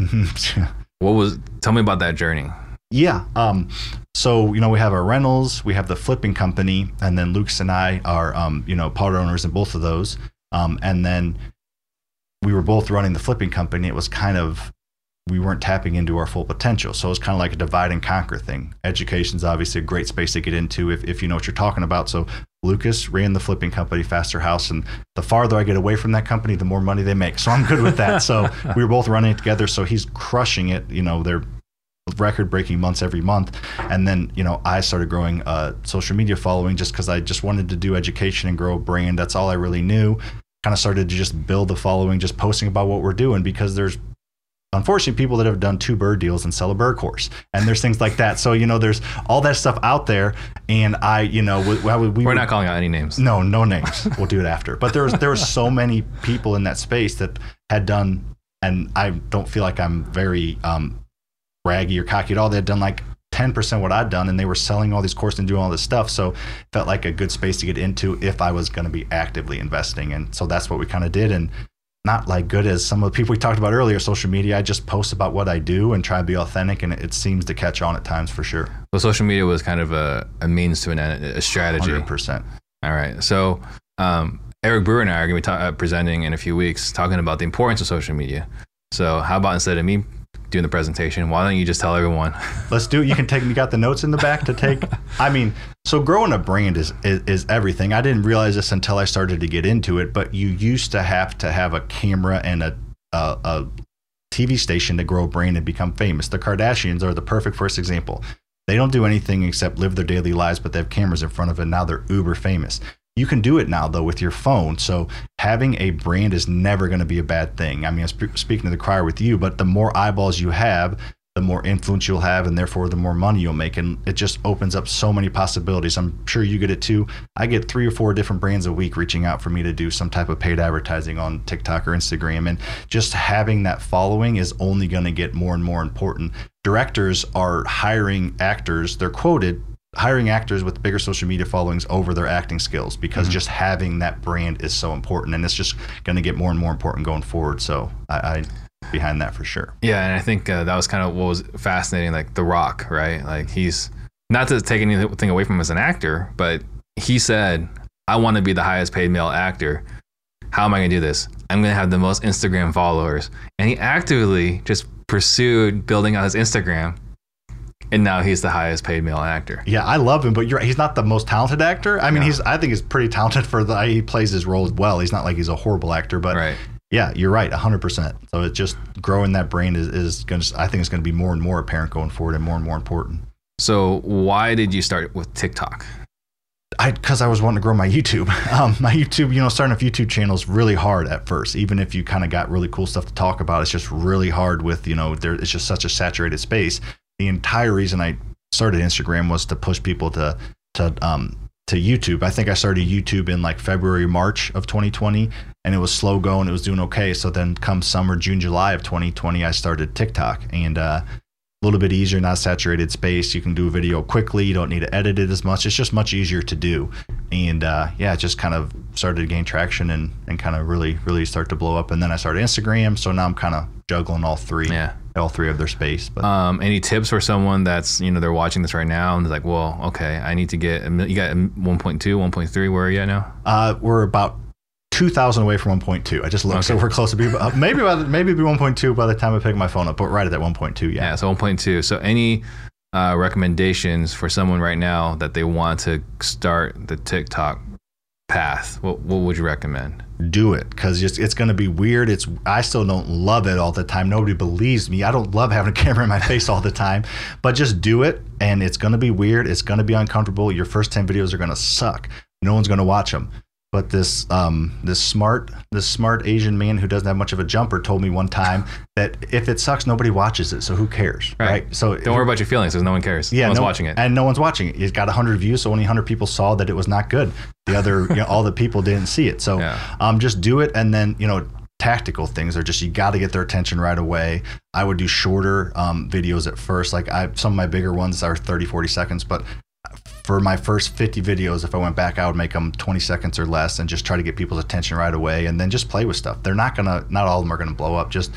What was? Tell me about that journey. Yeah. Um, so, you know, we have our rentals, we have the flipping company, and then Lucas and I are, um, you know, part owners in both of those. Um, and then we were both running the flipping company. It was kind of, we weren't tapping into our full potential. So it was kind of like a divide and conquer thing. Education's obviously a great space to get into if, if you know what you're talking about. So Lucas ran the flipping company, Faster House, and the farther I get away from that company, the more money they make. So I'm good with that. so <laughs> we were both running it together. So he's crushing it. You know, they're record breaking months every month and then you know i started growing a social media following just because i just wanted to do education and grow a brand that's all i really knew kind of started to just build the following just posting about what we're doing because there's unfortunately people that have done two bird deals and sell a bird course and there's things like that so you know there's all that stuff out there and i you know we, we, we We're not calling out any names. no, no names. We'll do it after. But there was there was so many people in that space that had done, and I don't feel like I'm very um, braggy or cocky at all. They had done like ten percent what I'd done, and they were selling all these courses and doing all this stuff. So felt like a good space to get into if I was going to be actively investing. And so that's what we kind of did. And not like good as some of the people we talked about earlier, social media. I just post about what I do and try to be authentic, and it, it seems to catch on at times for sure. So social media was kind of a, a means to an end, a strategy. Hundred percent. All right. So um, Eric Brewer and I are going to be ta- uh, presenting in a few weeks, talking about the importance of social media. So how about instead of me doing the presentation, why don't you just tell everyone? Let's do it. You can take. You got the notes in the back to take. <laughs> I mean, so growing a brand is, is is everything. I didn't realize this until I started to get into it. But you used to have to have a camera and a a, a TV station to grow a brand and become famous. The Kardashians are the perfect first example. They don't do anything except live their daily lives, but they have cameras in front of it. Now they're uber famous. You can do it now though with your phone. So having a brand is never going to be a bad thing. I mean, I'm sp- speaking to the crier with you, but the more eyeballs you have, the more influence you'll have, and therefore the more money you'll make. And it just opens up so many possibilities. I'm sure you get it too. I get three or four different brands a week reaching out for me to do some type of paid advertising on TikTok or Instagram. And just having that following is only going to get more and more important. Directors are hiring actors, they're quoted hiring actors with bigger social media followings over their acting skills because Mm-hmm. just having that brand is so important, and it's just going to get more and more important going forward. So I, I behind that for sure. Yeah, and I think uh, that was kind of what was fascinating. Like The Rock, right? Like he's not to take anything away from him as an actor, but he said, "I want to be the highest paid male actor. How am I going to do this? I'm going to have the most Instagram followers." And he actively just pursued building out his Instagram, and now he's the highest paid male actor. Yeah, I love him, but you're. He's not the most talented actor. I mean, No. he's I think he's pretty talented for the he plays his role well. He's not like he's a horrible actor, but Right. Yeah, you're right, 100%. So it's just growing that brain is, is going to I think it's going to be more and more apparent going forward and more and more important. So why did you start with TikTok? I because I was wanting to grow my YouTube. <laughs> Um, my YouTube, you know, starting a YouTube channel is really hard at first. Even if you kind of got really cool stuff to talk about, it's just really hard with you know there. It's just such a saturated space. The entire reason I started Instagram was to push people to to um to YouTube. I think I started YouTube in like February, March of 2020, and it was slow going. It was doing okay. So then, come summer, June, July of 2020, I started TikTok, and uh, a little bit easier, not saturated space. You can do a video quickly. You don't need to edit it as much. It's just much easier to do. And uh, yeah, it just kind of started to gain traction and, and kind of really, really start to blow up. And then I started Instagram. So now I'm kind of juggling all three, Yeah. All three of their space. But Um, any tips for someone that's you know they're watching this right now and they're like, well, okay, I need to get a mil- you got 1.2, 1.3. Where are you at now? uh, we're about 2,000 away from 1.2. I just looked, so we're close to be uh, maybe by the, maybe be 1.2 by the time I pick my phone up, but right at that 1.2. Yeah. Yeah, so 1.2. So any uh, recommendations for someone right now that they want to start the TikTok path? What what would you recommend? Do it because it's, it's going to be weird. It's I still don't love it all the time. Nobody believes me. I don't love having a <laughs> camera in my face all the time, but just do it, and it's going to be weird. It's going to be uncomfortable. Your first ten videos are going to suck. No one's going to watch them. But this um this smart this smart Asian man who doesn't have much of a jumper told me one time that if it sucks, nobody watches it. So who cares, Right. right? So Don't worry about your feelings because no one cares. yeah, no one's no- watching it. and no one's watching it. It's got 100 views, so only 100 people saw that it was not good. The other, you know, all the people didn't see it. So, Yeah. um, just do it, and then you know, tactical things are just you got to get their attention right away. I would do shorter um, videos at first. Like I, some of my bigger ones are 30, 40 seconds, but for my first 50 videos, if I went back, I would make them 20 seconds or less, and just try to get people's attention right away, and then just play with stuff. They're not gonna, not all of them are gonna blow up. Just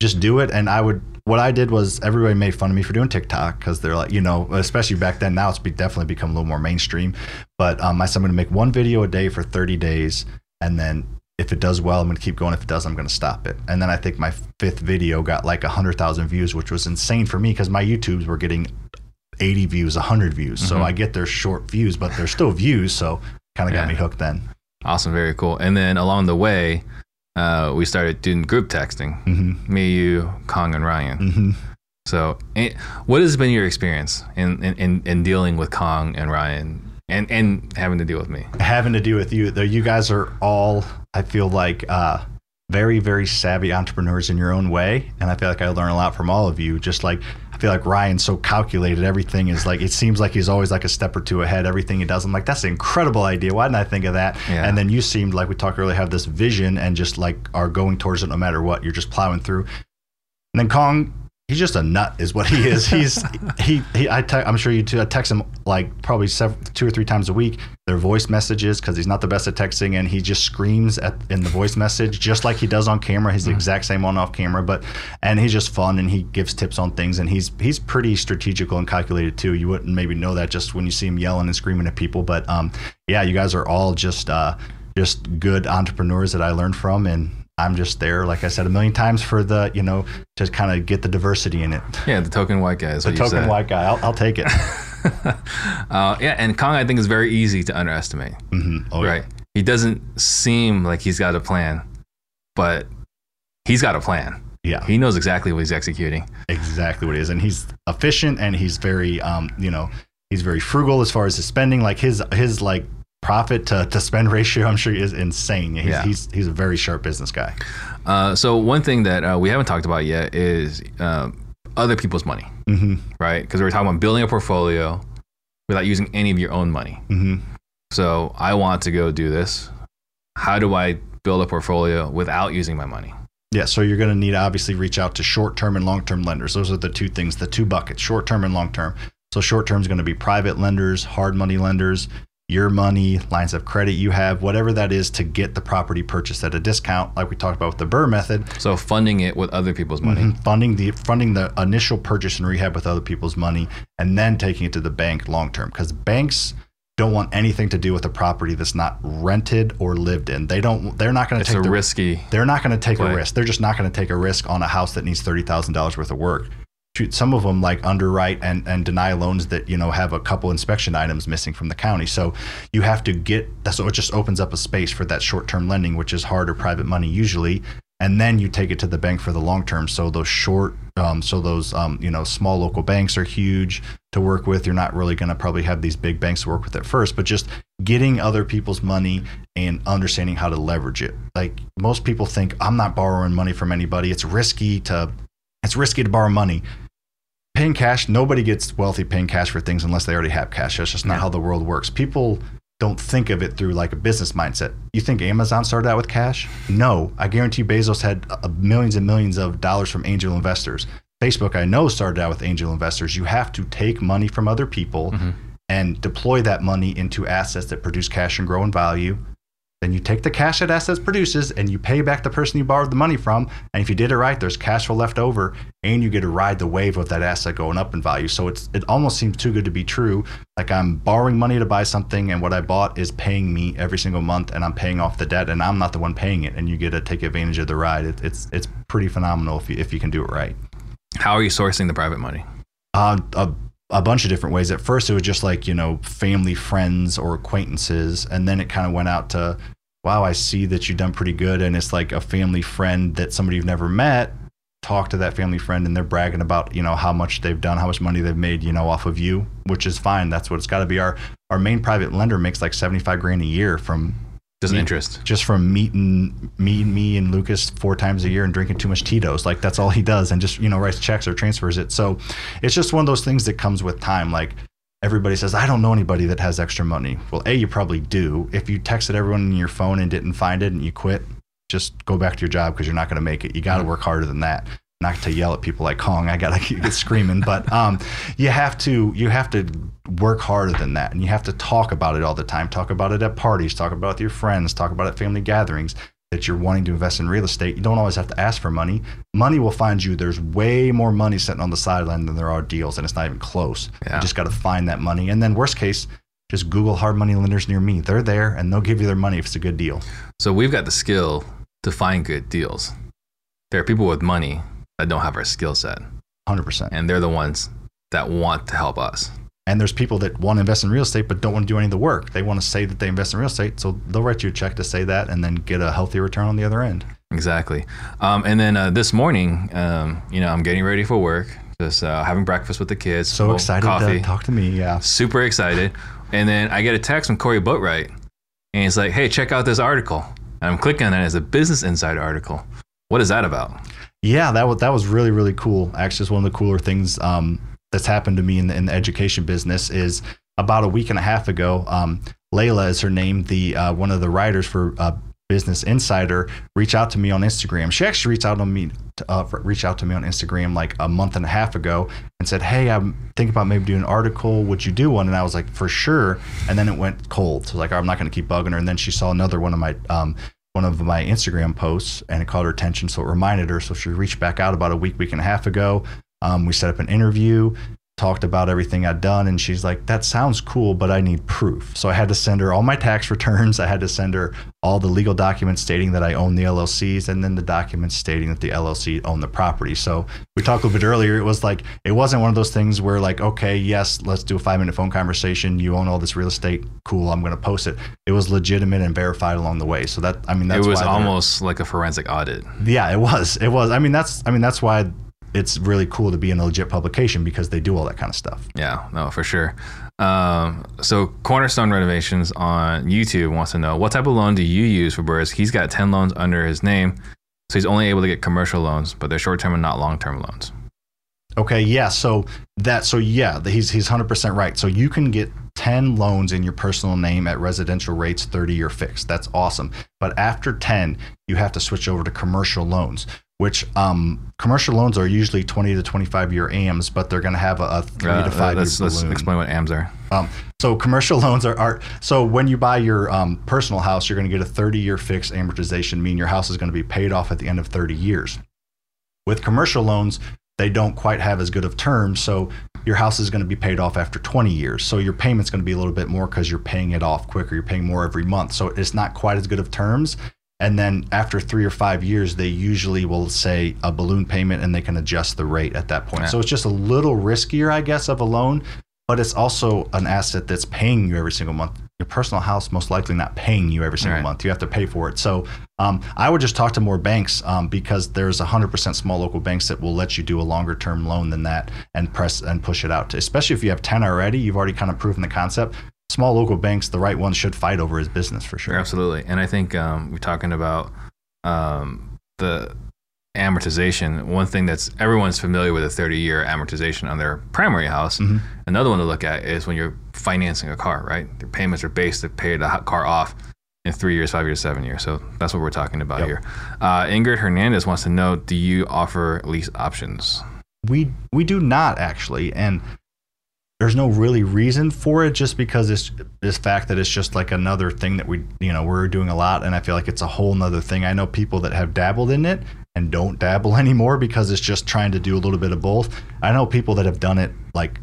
just do it. And I would, what I did was everybody made fun of me for doing TikTok because they're like, you know, especially back then. Now it's be, definitely become a little more mainstream. But um, I said I'm to make one video a day for 30 days, and then if it does well, I'm going to keep going. If it doesn't, I'm going to stop it. And then I think my fifth video got like 100,000 views, which was insane for me because my YouTubes were getting 80 views, 100 views. So Mhm. I get their short views, but they're still views. So kind of got Yeah. me hooked then. Awesome, very cool. And then along the way, uh, we started doing group texting. hmm Me, you, Kong, and Ryan. hmm So, eh, what has been your experience in, in, in, in dealing with Kong and Ryan and, and having to deal with me? having to deal with you. Though you guys are all, I feel like, uh, very, very savvy entrepreneurs in your own way, and I feel like I learn a lot from all of you. Just like I feel like Ryan's so calculated. Everything is like it seems like he's always like a step or two ahead. Everything he does, I'm like, that's an incredible idea. Why didn't I think of that? Yeah. And then you seemed like we talked earlier, have this vision and just like are going towards it no matter what. You're just plowing through. And then Kong, he's just a nut, is what he is. He's <laughs> he he. I te- I'm sure you too. I text him like probably seven, two or three times a week. Their voice messages because he's not the best at texting, and he just screams at in the voice message just like he does on camera. He's the exact same on off camera, but and he's just fun and he gives tips on things, and he's he's pretty strategical and calculated too. You wouldn't maybe know that just when you see him yelling and screaming at people, but um yeah, you guys are all just uh just good entrepreneurs that I learned from and. I'm just there, like I said a million times, for the you know to kind of get the diversity in it. Yeah, the token white guy is The what you token said. white guy, I'll, I'll take it. <laughs> uh, yeah, and Kong, I think, is very easy to underestimate. hmm Oh, yeah. He doesn't seem like he's got a plan, but he's got a plan. Yeah, He knows exactly what he's executing. exactly what it is, and he's efficient and he's very, um, you know, he's very frugal as far as his spending. Like his his like profit to, to spend ratio, I'm sure is insane. He's, Yeah. he's he's a very sharp business guy. Uh, so one thing that uh, we haven't talked about yet is um, other people's money, hmm right? Because we were talking about building a portfolio without using any of your own money. hmm So I want to go do this. How do I build a portfolio without using my money? Yeah, so you're going to need to obviously reach out to short term and long term lenders. Those are the two things, the two buckets, short term and long term. So short term is going to be private lenders, hard money lenders, your money, lines of credit you have, whatever that is to get the property purchased at a discount, like we talked about with the Burr method. So funding it with other people's money. Mhm. Funding the funding the initial purchase and rehab with other people's money, and then taking it to the bank long term. Because banks don't want anything to do with a property that's not rented or lived in. They don't. They're not going to take a the risky. they're not going to take play. a risk. They're just not going to take a risk on a house that needs thirty thousand dollars worth of work. Shoot, Some of them like underwrite and, and deny loans that you know have a couple inspection items missing from the county. So you have to get so it just opens up a space for that short term lending, which is harder private money usually, and then you take it to the bank for the long term. So those short, um, so those um, you know small local banks are huge to work with. You're not really going to probably have these big banks to work with at first, but just getting other people's money and understanding how to leverage it. Like most people think, I'm not borrowing money from anybody. It's risky to, it's risky to borrow money. Paying cash, nobody gets wealthy paying cash for things unless they already have cash. That's just not Yeah. how the world works. People don't think of it through like a business mindset. You think Amazon started out with cash? No, I guarantee Bezos had uh, millions and millions of dollars from angel investors. Facebook, I know, started out with angel investors. You have to take money from other people and deploy that money into assets that produce cash and grow in value. Then you take the cash that assets produces and you pay back the person you borrowed the money from. And if you did it right, there's cash flow left over, and you get to ride the wave of that asset going up in value. So it's it almost seems too good to be true. Like I'm borrowing money to buy something, and what I bought is paying me every single month, and I'm paying off the debt, and I'm not the one paying it, and you get to take advantage of the ride. It, it's it's pretty phenomenal if you if you can do it right. How are you sourcing the private money? Uh, a, a bunch of different ways. At first, it was just like, you know, family, friends, or acquaintances. And then it kind of went out to, wow, I see that you've done pretty good. And it's like a family friend that somebody you've never met talk to that family friend and they're bragging about, you know, how much they've done, how much money they've made, you know, off of you, which is fine. That's what it's got to be. Our, our main private lender makes like 75 grand a year from Me- interest. just from meeting me, me and Lucas four times a year and drinking too much Tito's. Like that's all he does, and just you know writes checks or transfers it. So it's just one of those things that comes with time. Like everybody says, I don't know anybody that has extra money. Well, a you probably do. If you texted everyone in your phone and didn't find it and you quit, just go back to your job because you're not going to make it. You got to mm-hmm. work harder than that. Not to yell at people like Kong. I gotta <laughs> get screaming, but um, you have to you have to work harder than that, and you have to talk about it all the time. Talk about it at parties. Talk about it with your friends. Talk about it at family gatherings. That you're wanting to invest in real estate. You don't always have to ask for money. Money will find you. There's way more money sitting on the sideline than there are deals, and it's not even close. Yeah. You just got to find that money, and then worst case, just Google hard money lenders near me. They're there, and they'll give you their money if it's a good deal. So we've got the skill to find good deals. There are people with money that don't have our skill set, Hundred percent. and they're the ones that want to help us. And there's people that want to invest in real estate but don't want to do any of the work. They want to say that they invest in real estate, so they'll write you a check to say that and then get a healthy return on the other end. Exactly. Um, and then uh, this morning, um, you know, I'm getting ready for work, just uh, having breakfast with the kids. So excited Coffee. to talk to me. Yeah. Super excited. And then I get a text from Corey Boatwright, and he's like, "Hey, check out this article." And I'm clicking on it as a Business Insider article. What is that about? Yeah, that was that was really really cool. Actually, it's one of the cooler things um, that's happened to me in the, in the education business. Is about a week and a half ago, um, Layla is her name, the uh, one of the writers for uh, Business Insider, reached out to me on Instagram. She actually reached out on me, uh, reached out to me on Instagram like a month and a half ago and said, "Hey, I'm thinking about maybe doing an article. Would you do one?" And I was like, "For sure." And then it went cold. So like, I'm not going to keep bugging her. And then she saw another one of my um, one of my Instagram posts and it caught her attention. So it reminded her. So she reached back out about a week, week and a half ago. Um, we set up an interview, talked about everything I'd done. And she's like, that sounds cool, but I need proof. So I had to send her all my tax <laughs> returns. I had to send her all the legal documents stating that I own the LLCs and then the documents stating that the LLC owned the property. So we talked a little bit earlier. It was like, it wasn't one of those things where like, okay, yes, let's do a five minute phone conversation. You own all this real estate. Cool. I'm going to post it. It was legitimate and verified along the way. So that, I mean, that's it was almost like a forensic audit. yeah, it was. It was. I mean, that's. I mean, that's why it's really cool to be in a legit publication because they do all that kind of stuff. Yeah, no, for sure. Um, so Cornerstone Renovations on YouTube wants to know what type of loan do you use for burrs? He's got 10 loans under his name, so he's only able to get commercial loans, but they're short term and not long term loans. Okay, yeah. So that. So yeah, he's he's hundred percent right. So you can get ten loans in your personal name at residential rates, thirty year fixed. That's awesome. But after ten, you have to switch over to commercial loans, which um, commercial loans are usually 20 to 25 year AMs, but they're going to have a, a three Uh, to five let's, year let's explain what AMs are. Um, so commercial <laughs> loans are, are so when you buy your um, personal house, you're going to get a 30 year fixed amortization, meaning your house is going to be paid off at the end of 30 years. With commercial loans, they don't quite have as good of terms, so your house is going to be paid off after 20 years. So your payment's going to be a little bit more because you're paying it off quicker. You're paying more every month, so it's not quite as good of terms. And then after three or five years, they usually will say a balloon payment, and they can adjust the rate at that point. Yeah. So it's just a little riskier, I guess, of a loan but it's also an asset that's paying you every single month. Your personal house most likely not paying you every single Right. month. You have to pay for it. So um, I would just talk to more banks um, because there's 100% small local banks that will let you do a longer term loan than that and press and push it out. Especially if you have 10 already, you've already kind of proven the concept. Small local banks, the right ones should fight over his business for sure. Absolutely. And I think um, we're talking about um, the amortization. One thing that's everyone's familiar with a 30 year amortization on their primary house. Mhm. Another one to look at is when you're financing a car, right? Their payments are based to pay the car off in three years, five years, seven years. So that's what we're talking about Yep. here. Uh, Ingrid Hernandez wants to know Do you offer lease options? we we do not actually and there's no really reason for it just because it's this fact that it's just like another thing that we you know we're doing a lot. And i feel like it's a whole nother thing. I know people that have dabbled in it and don't dabble <laughs> anymore because it's just trying to do a little bit of both. I know people that have done it like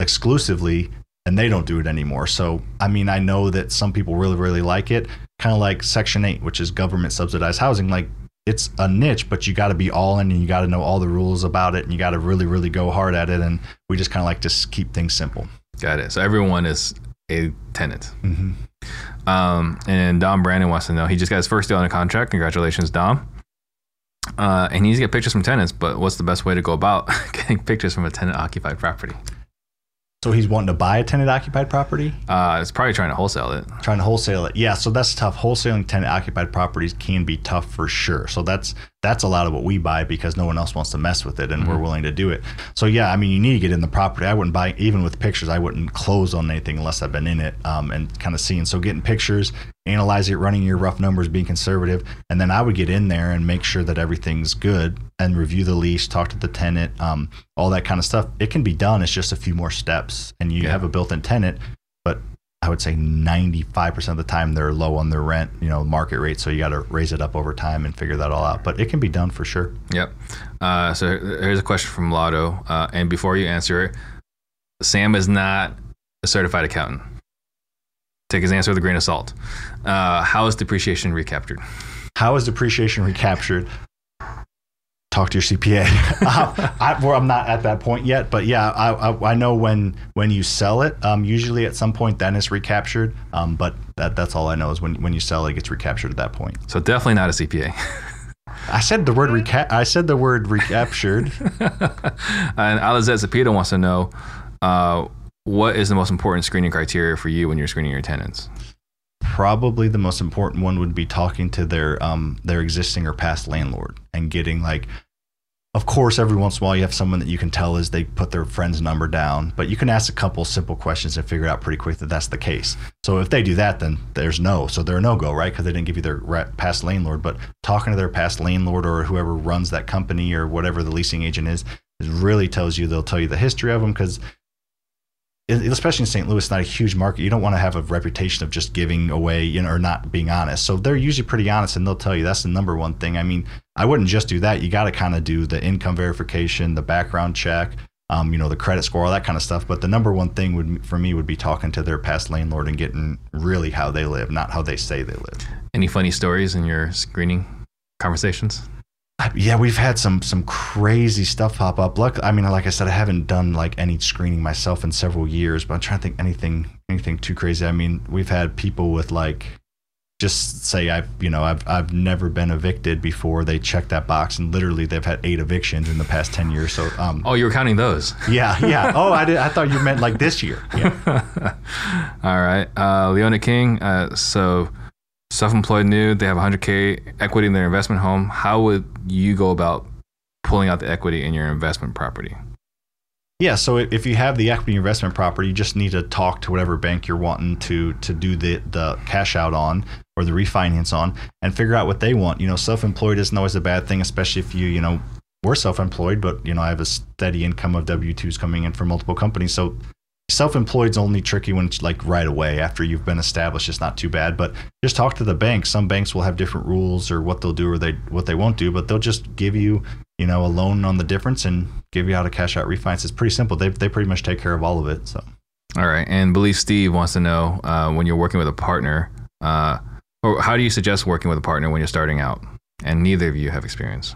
exclusively and they don't do it anymore. So i mean i know that some people really really like it. Kind of like section 8 which is government subsidized housing. Like it's a niche, but you got to be all in and you got to know all the rules about it and you got to really, really go hard at it. And we just kind of like to keep things simple. Got it. So everyone is a tenant. Mm-hmm. Um, and Dom Brandon wants to know he just got his first deal under contract. Congratulations, Dom. Uh, and he needs to get pictures from tenants, but what's the best way to go about <laughs> getting pictures from a tenant occupied property? So he's wanting to buy a tenant occupied property, Uh, it's probably trying to wholesale it. trying to wholesale it. Yeah, so that's tough. Wholesaling tenant occupied properties can be tough for sure. So that's that's a lot of what we buy because no one else wants to mess with it and we're willing to do it. So yeah, I mean, you need to get in the property. I wouldn't buy even with pictures. I wouldn't close on anything unless I've been in it um, and kind of seeing. So getting pictures, analyze it, running your rough numbers, being conservative, and then I would get in there and make sure that everything's good and review the lease, talk to the tenant, um, all that kind of stuff. It can be done. It's just a few more steps, and you Yeah. have a built-in tenant. But I would say 95% of the time they're low on their rent, you know, market rate. So you got to raise it up over time and figure that all out. But it can be done for sure. Yep. Uh, so here's a question from Lotto. Uh, and before you answer it, Sam is not a certified accountant. Take his answer with a grain of salt. Uh, how is depreciation recaptured? How is depreciation recaptured? Talk to your CPA. uh, <laughs> I, well, I'm not at that point yet, but yeah, I, I, I know when when you sell it, um, usually at some point then it's recaptured. Um, but that that's all I know is when when you sell it, it gets recaptured at that point. So definitely not a CPA. I said the word recap. I said the word recaptured. <laughs> and Alizette Zapita wants to know uh, what is the most important screening criteria for you when you're screening your tenants? probably the most important one would be talking to their um their existing or past landlord and getting like of course every once in a while you have someone that you can tell is they put their friend's number down but you can ask a couple simple questions and figure out pretty quick that that's the case so if they do that then there's no so they're a no-go right because they didn't give you their past landlord but talking to their past landlord or whoever runs that company or whatever the leasing agent is it really tells you they'll tell you the history of them because especially in St. Louis, not a huge market. You don't want to have a reputation of just giving away, you know, or not being honest. So they're usually pretty honest, and they'll tell you that's the number one thing. I mean, I wouldn't just do that. You got to kind of do the income verification, the background check, um, you know, the credit score, all that kind of stuff. But the number one thing would for me would be talking to their past landlord and getting really how they live, not how they say they live. Any funny stories in your screening conversations? Yeah, we've had some some crazy stuff pop up. Luck, I mean, like I said, I haven't done like any screening myself in several years, but I'm trying to think anything anything too crazy. I mean, we've had people with like just say I've you know I've I've never been evicted before. They check that box, and literally they've had eight evictions in the past ten years. So um, Oh, you were counting those. yeah, yeah. <laughs> Oh, I did. I thought you meant like this year. Yeah. <laughs> All right. Uh, Leona King. Uh, so, self employed new, they have 100K equity in their investment home. How would you go about pulling out the equity in your investment property? Yeah, so if you have the equity investment property, you just need to talk to whatever bank you're wanting to to do the the cash out on, or the refinance on and figure out what they want. You know, self-employed isn't always a bad thing, especially if you, you know, we're self-employed, but you know, I have a steady income of W-2s coming in from multiple companies. So self-employed's only tricky when it's like right away after you've been established it's not too bad but just talk to the bank some banks will have different rules or what they'll do or they what they won't do but they'll just give you you know a loan on the difference and give you how to cash out refinance it's pretty simple they, they pretty much take care of all of it so All right. And believe Steve wants to know uh, when you're working with a partner, uh, or how do you suggest working with a partner when you're starting out? And neither of you have experience.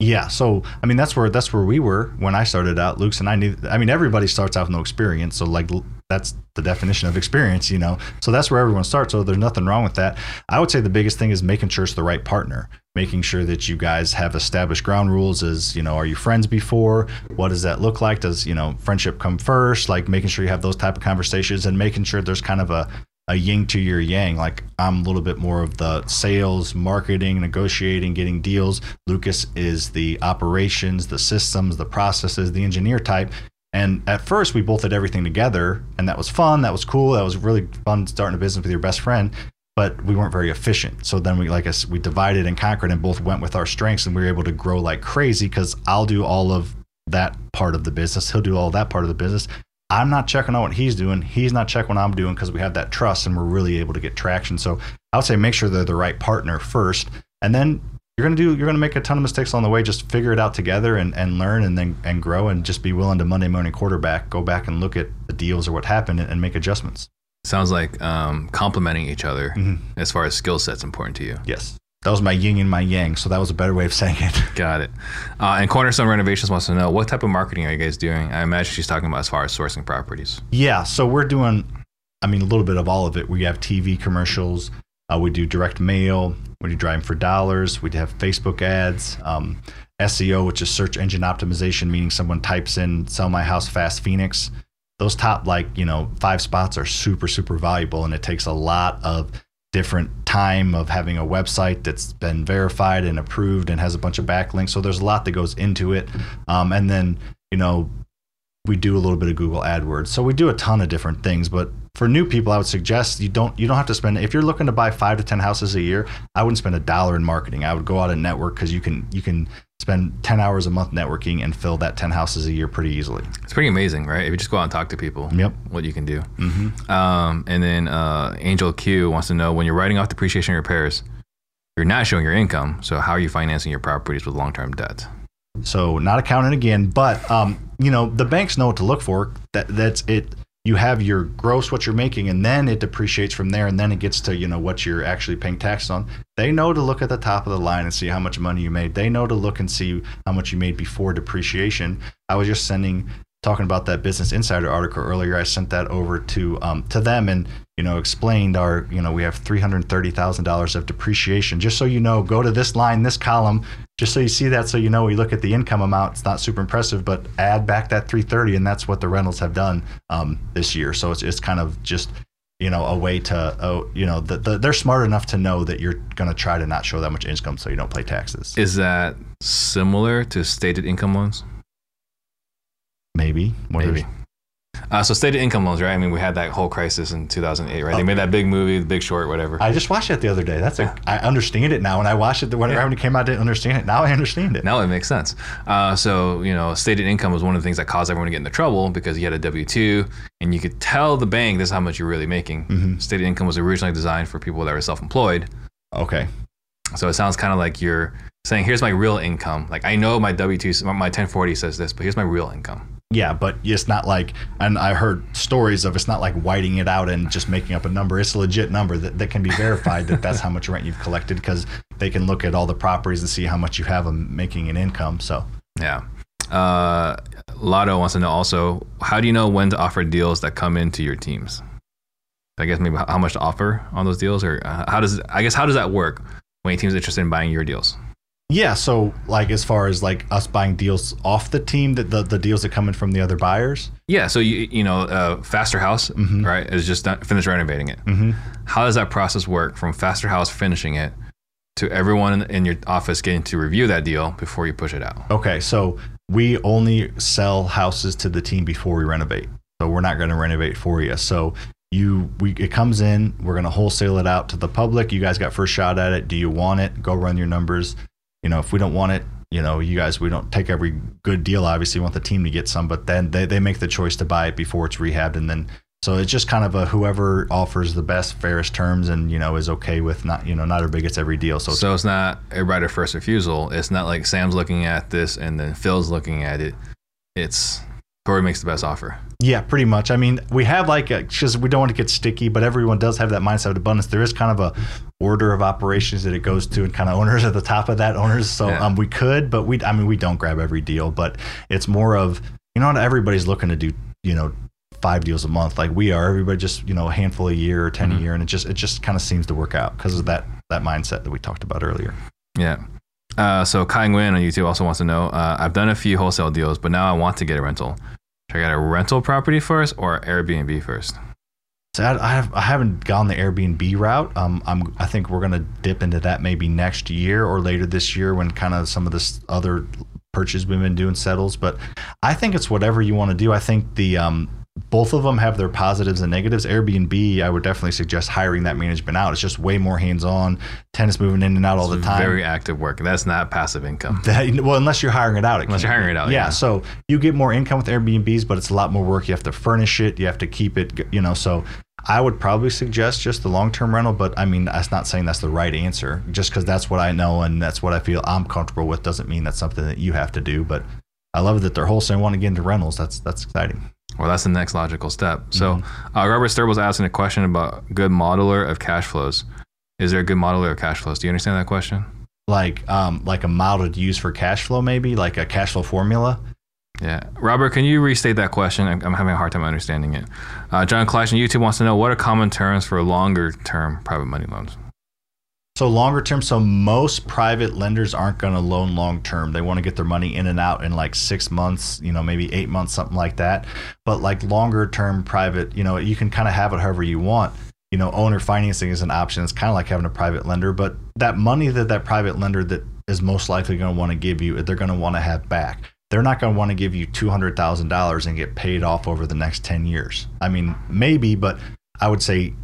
Yeah, so I mean that's where that's where we were when I started out. Lucas and I knew. I mean everybody starts out with no experience, so like that's the definition of experience, you know. So that's where everyone starts. So there's nothing wrong with that. I would say the biggest thing is making sure it's the right partner, making sure that you guys have established ground rules. Is you know, are you friends before? What does that look like? Does you know friendship come first? Like making sure you have those type of conversations and making sure there's kind of a a yin to your yang. Like I'm a little bit more of the sales, marketing, negotiating, getting deals. Lucas is the operations, the systems, the processes, the engineer type. And at first, we both did everything together, and that was fun. That was cool. That was really fun starting a business with your best friend. But we weren't very efficient. So then we, like us, we divided and conquered, and both went with our strengths, and we were able to grow like crazy. Because I'll do all of that part of the business. He'll do all that part of the business. I'm not checking out what he's doing. He's not checking what I'm doing because we have that trust and we're really able to get traction. So I would say make sure they're the right partner first, and then you're gonna do you're gonna make a ton of mistakes on the way. Just figure it out together and, and learn and then and grow and just be willing to Monday morning quarterback, go back and look at the deals or what happened and, and make adjustments. Sounds like um, complementing each other Mhm. as far as skill sets important to you. Yes, that was my yin and my yang. So that was a better way of saying it. <laughs> Got it. Uh, and Cornerstone Renovations wants to know what type of marketing are you guys doing? I imagine she's talking about as far as sourcing properties. Yeah, so we're doing, I mean, a little bit of all of it. We have TV commercials, uh, we do direct mail, we do driving for dollars, we have Facebook ads, um, SEO, which is search engine optimization, meaning someone types in "sell my house fast Phoenix." Those top like you know five spots are super super valuable, and it takes a lot of different time of having a website that's been verified and approved and has a bunch of backlinks. So there's a lot that goes into it, um, and then you know we do a little bit of Google AdWords. So we do a ton of different things, but for new people, I would suggest you don't you don't have to spend if you're looking to buy 5 to 10 houses a year, I wouldn't spend a dollar in marketing. I would go out and network cuz you can you can spend 10 hours a month networking and fill that 10 houses a year pretty easily. It's pretty amazing, right? If you just go out and talk to people, Yep. what you can do. Mhm. Um, and then uh, Angel Q wants to know when you're writing off depreciation repairs, you're not showing your income. So how are you financing your properties with long-term debt? So not accounting again, but um, you know the banks know what to look for. That that's it. You have your gross what you're making, and then it depreciates from there, and then it gets to you know what you're actually paying tax on. They know to look at the top of the line and see how much money you made. They know to look and see how much you made before depreciation. I was just sending talking about that Business Insider article earlier. I sent that over to um, to them and you know explained our you know we have three hundred thirty thousand dollars of depreciation. Just so you know, go to this line, this column, just so you see that, so you know we look at the income amount. It's not super impressive, but add back that three thirty, and that's what the rentals have done um, this year. So it's it's kind of just you know a way to oh you know the, the, they're smart enough to know that you're going to try to not show that much income so you don't pay taxes. Is that similar to stated income loans? Maybe What Maybe. Uh, so stated income loans, right? I mean, we had that whole crisis in 2008, right? They made that big movie, The Big Short, whatever. I just watched it the other day. That's a, I understand it now. When I watched it, when, Yeah. it came out, I didn't understand it. Now I understand it. Now it makes sense. Uh, so, you know, stated income was one of the things that caused everyone to get into trouble because you had a W 2 and you could tell the bank this is how much you're really making. Mhm. Stated income was originally designed for people that were self employed. Okay. So it sounds kind of like you're saying, here's my real income. Like, I know my W 2, my 1040 says this, but here's my real income. Yeah, but it's not like, and I heard stories of it's not like whiting it out and just making up a number. It's a legit number that, that can be verified that that's how much rent you've collected because they can look at all the properties and see how much you have them making an income. So Yeah. Uh, Lotto wants to know also, how do you know when to offer deals that come into your teams? I guess maybe how much to offer on those deals, or uh, how does I guess how does that work when a team's interested in buying your deals? Yeah, so like as far as like us buying deals off the team, that the, the deals that come in from the other buyers. Yeah, so you you know, uh, Faster House, right, is just done, finished renovating it. Mm-hmm. How does that process work from Faster House finishing it to everyone in, in your office getting to review that deal before you push it out? Okay, so we only sell houses to the team before we renovate. So we're not going to renovate for you. So you we it comes in we're going to wholesale it out to the public you guys got first shot at it do you want it go run your numbers you know if we don't want it you know you guys we don't take every good deal obviously we want the team to get some but then they, they make the choice to buy it before it's rehabbed and then so it's just kind of a whoever offers the best fairest terms and you know is okay with not you know not everybody gets every deal so, So it's not a right of first refusal. It's not like Sam's looking at this and then Phil's looking at it. It's whoever makes the best offer. Yeah, pretty much. I mean, we have like because we don't want to get sticky, but everyone does have that mindset of abundance. There is kind of a order of operations that it goes to, and kind of <laughs> owners at the top of that owners. So Yeah. um, we could, but we, I mean, we don't grab every deal, but it's more of you know, not everybody's looking to do you know five deals a month like we are. Everybody just you know a handful a year or 10 Mhm. a year, and it just it just kind of seems to work out because of that that mindset that we talked about earlier. Yeah. Uh, so Kai Nguyen on YouTube also wants to know uh, I've done a few wholesale deals, but now I want to get a rental. Should I get a rental property first or Airbnb first? So I, I, have, I haven't gone the Airbnb route. Um, I'm, I think we're going to dip into that maybe next year or later this year when kind of some of this other purchase we've been doing settles. But I think it's whatever you want to do. I think the um, both of them have their positives and negatives. Airbnb, I would definitely suggest hiring that management out. It's just way more hands on. Tenants moving in and out all the time. Very active work. That's not passive income. <laughs> That, well, unless you're hiring it out, it Unless you're hiring it out, Yeah, yeah. so you get more income with Airbnbs, but it's a lot more work. You have to furnish it. You have to keep it. You know, so I would probably suggest just the long-term rental. But I mean, that's not saying that's the right answer. Just because that's what I know and that's what I feel I'm comfortable with doesn't mean that's something that you have to do. But I love that they're wholesaling want to get into rentals. That's that's exciting. Well, that's the next logical step. So, Mm-hmm. uh, Robert Sturb was asking a question about good modeler of cash flows. Is there a good modeler of cash flows? Do you understand that question? Like um like a model to use for cash flow, maybe like a cash flow formula. Yeah. Robert, can you restate that question? I'm, I'm having a hard time understanding it. Uh, John Clash on YouTube wants to know what are common terms for longer term private money loans? So longer term, so most private lenders aren't going to loan long term. They want to get their money in and out in like six months, you know, maybe eight months, something like that. But like longer term private, you know, you can kind of have it however you want. You know, owner financing is an option. It's kind of like having a private lender, but that money that that private lender that is most likely going to want to give you, they're going to want to have back. They're not going to want to give you two hundred thousand dollars and get paid off over the next ten years. I mean, maybe, but I would say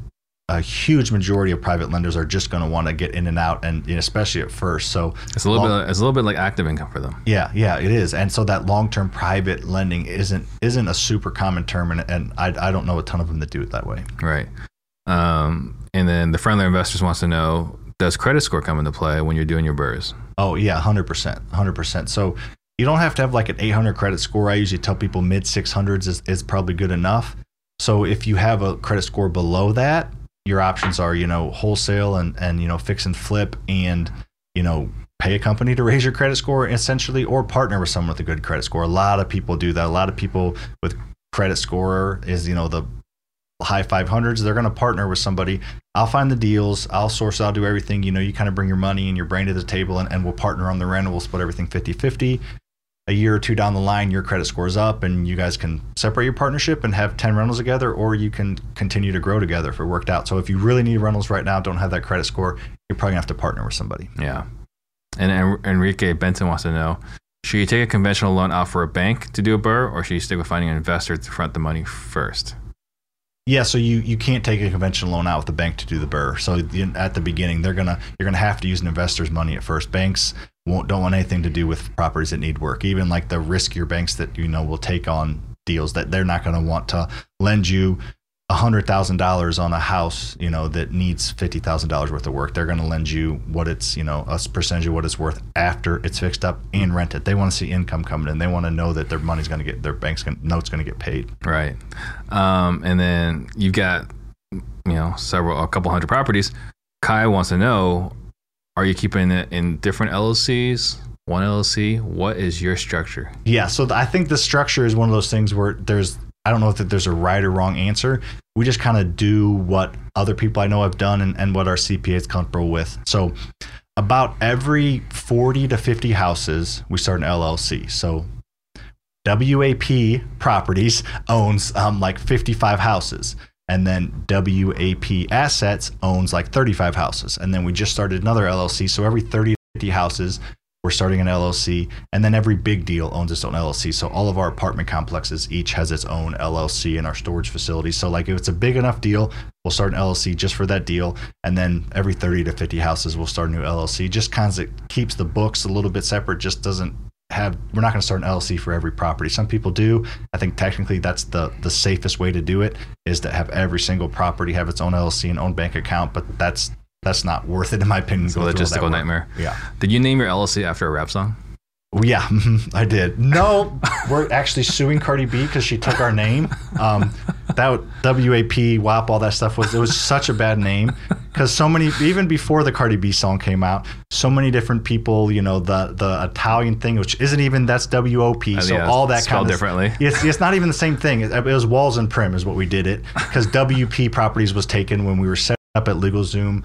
a huge majority of private lenders are just going to want to get in and out, and especially at first. So It's a little Long- bit. It's a little bit like active income for them. yeah, yeah, it is. And so that long-term private lending isn't isn't a super common term, and, and I I don't know a ton of them that do it that way. Right. Um, and then the friendly investors wants to know: Does credit score come into play when you're doing your burrs? Oh yeah, hundred percent, hundred percent. So you don't have to have like an 800 credit score. I usually tell people mid 600s is, is probably good enough. So if you have a credit score below that, your options are you know wholesale and and you know fix and flip and you know pay a company to raise your credit score essentially or partner with someone with a good credit score. A lot of people do that. A lot of people with credit score is you know the high 500s they're going to partner with somebody. I'll find the deals. I'll source. I'll do everything. You know you kind of bring your money and your brain to the table and, and we'll partner on the rent we'll split everything 50-50 a year or two down the line your credit scores up and you guys can separate your partnership and have 10 rentals together or you can continue to grow together if it worked out so if you really need rentals right now don't have that credit score you're probably going to have to partner with somebody Yeah. And En- Enrique Benton wants to know: Should you take a conventional loan out for a bank to do a burr, or should you stick with finding an investor to front the money first? Yeah, so you, you can't take a conventional loan out with the bank to do the burr. So at the beginning, they're gonna you're gonna have to use an investor's money at first. Banks won't don't want anything to do with properties that need work. Even like the riskier banks that you know will take on deals that they're not gonna want to lend you hundred thousand dollars on a house, you know, that needs fifty thousand dollars worth of work. They're gonna lend you what it's you know a percentage of what it's worth after it's fixed up and rented. They want to see income coming in. They want to know that their money's gonna get their bank's gonna note's gonna get paid. Right. Um, and then you've got, you know, several, a couple hundred properties. Kai wants to know: Are you keeping it in different LLCs? One LLC. What is your structure? Yeah, so I think the structure is one of those things where there's I don't know if that there's a right or wrong answer. We just kind of do what other people I know have done and, and what our CPA is comfortable with. So about every 40 to 50 houses, we start an LLC. So WAP Properties owns um, like 55 houses. And then WAP Assets owns like 35 houses. And then we just started another LLC. So every 30 to 50 houses, we're starting an LLC, and then every big deal owns its own LLC. So all of our apartment complexes each has its own LLC in our storage facility. So like if it's a big enough deal, we'll start an LLC just for that deal, and then every 30 to 50 houses we'll start a new LLC. Just kind of keeps the books a little bit separate. Just doesn't have we're not going to start an LLC for every property. Some people do. I think technically that's the the safest way to do it is to have every single property have its own LLC and own bank account, but that's that's not worth it in my opinion. It's a logistical nightmare. Yeah. Did you name your LLC after a rap song? Yeah, <laughs> I did. No, we're actually suing Cardi B because she took our name. Um, that WAP, WAP, all that stuff was it was such a bad name because so many even before the Cardi B song came out, so many different people, you know, the the Italian thing, which isn't even that's WOP, Uh, so yeah, all that kind of differently. It's it's not even the same thing. It, it was Walls and Primm is what we did it because WP Properties was taken when we were set up at LegalZoom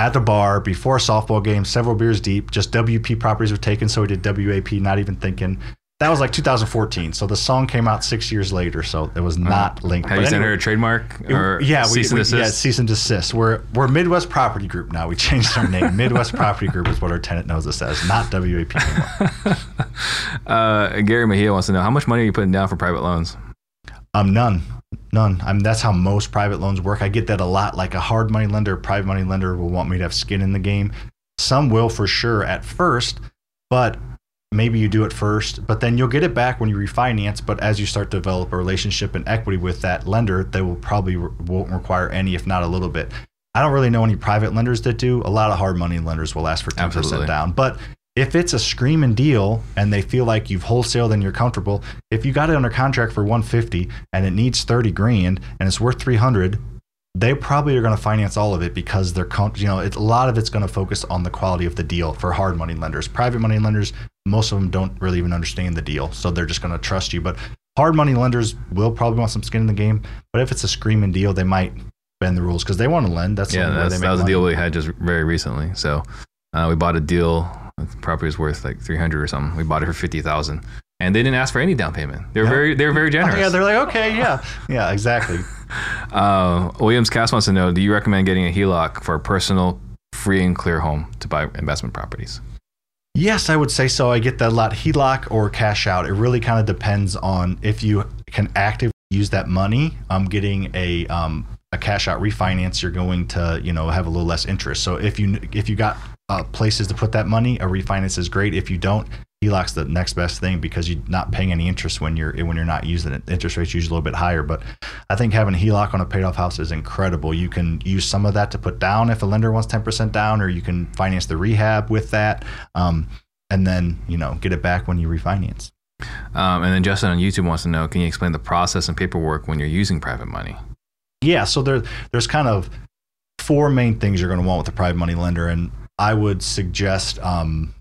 at the bar before a softball game, several beers deep. Just WP properties were taken, so we did WAP, not even thinking. That was like 2014. So the song came out six years later, so it was not linked. Have But you sent her a trademark or yeah, we, cease and we- desist? yeah, cease and desist. We're we're Midwest Property Group now. We changed our name. Midwest Property Group is what our tenant knows us as, not WAP anymore. <laughs> Uh, Gary Mejia wants to know how much money are you putting down for private loans? Um, none, none. I mean, that's how most private loans work. I get that a lot. Like a hard money lender, private money lender will want me to have skin in the game. Some will for sure at first, but maybe you do it first, but then you'll get it back when you refinance. But as you start to develop a relationship and equity with that lender, they will probably re- won't require any, if not a little bit. I don't really know any private lenders that do. A lot of hard money lenders will ask for 10% Absolutely. down. But if it's a screaming deal and they feel like you've wholesaled and you're comfortable, if you got it under contract for 150 and it needs 30 grand and it's worth 300, they probably are going to finance all of it because they're, you know, it's, a lot of it's going to focus on the quality of the deal for hard money lenders. Private money lenders, most of them don't really even understand the deal, so they're just going to trust you. But hard money lenders will probably want some skin in the game. But if it's a screaming deal, they might bend the rules because they want to lend. That's the yeah, that's, that was a deal we had just very recently. So uh, we bought a deal. The property was worth like 300 or something. We bought it for 50,000 and they didn't ask for any down payment. They're Yeah. very, they're very generous. <laughs> yeah, they're like, okay, yeah, yeah, exactly. <laughs> Uh, Williams Cass wants to know: Do you recommend getting a HELOC for a personal, free and clear home to buy investment properties? Yes, I would say so. I get that a lot. HELOC or cash out. It really kind of depends on if you can actively use that money. I'm um, getting a um, a cash out refinance, you're going to you know have a little less interest. So if you if you got uh, places to put that money, a refinance is great. If you don't, HELOC's the next best thing because you're not paying any interest when you're when you're not using it. Interest rates usually a little bit higher, but I think having a HELOC on a paid off house is incredible. You can use some of that to put down if a lender wants 10% down, or you can finance the rehab with that, um, and then you know get it back when you refinance. Um, and then Justin on YouTube wants to know: Can you explain the process and paperwork when you're using private money? Yeah, so there there's kind of four main things you're going to want with a private money lender, and I would suggest um,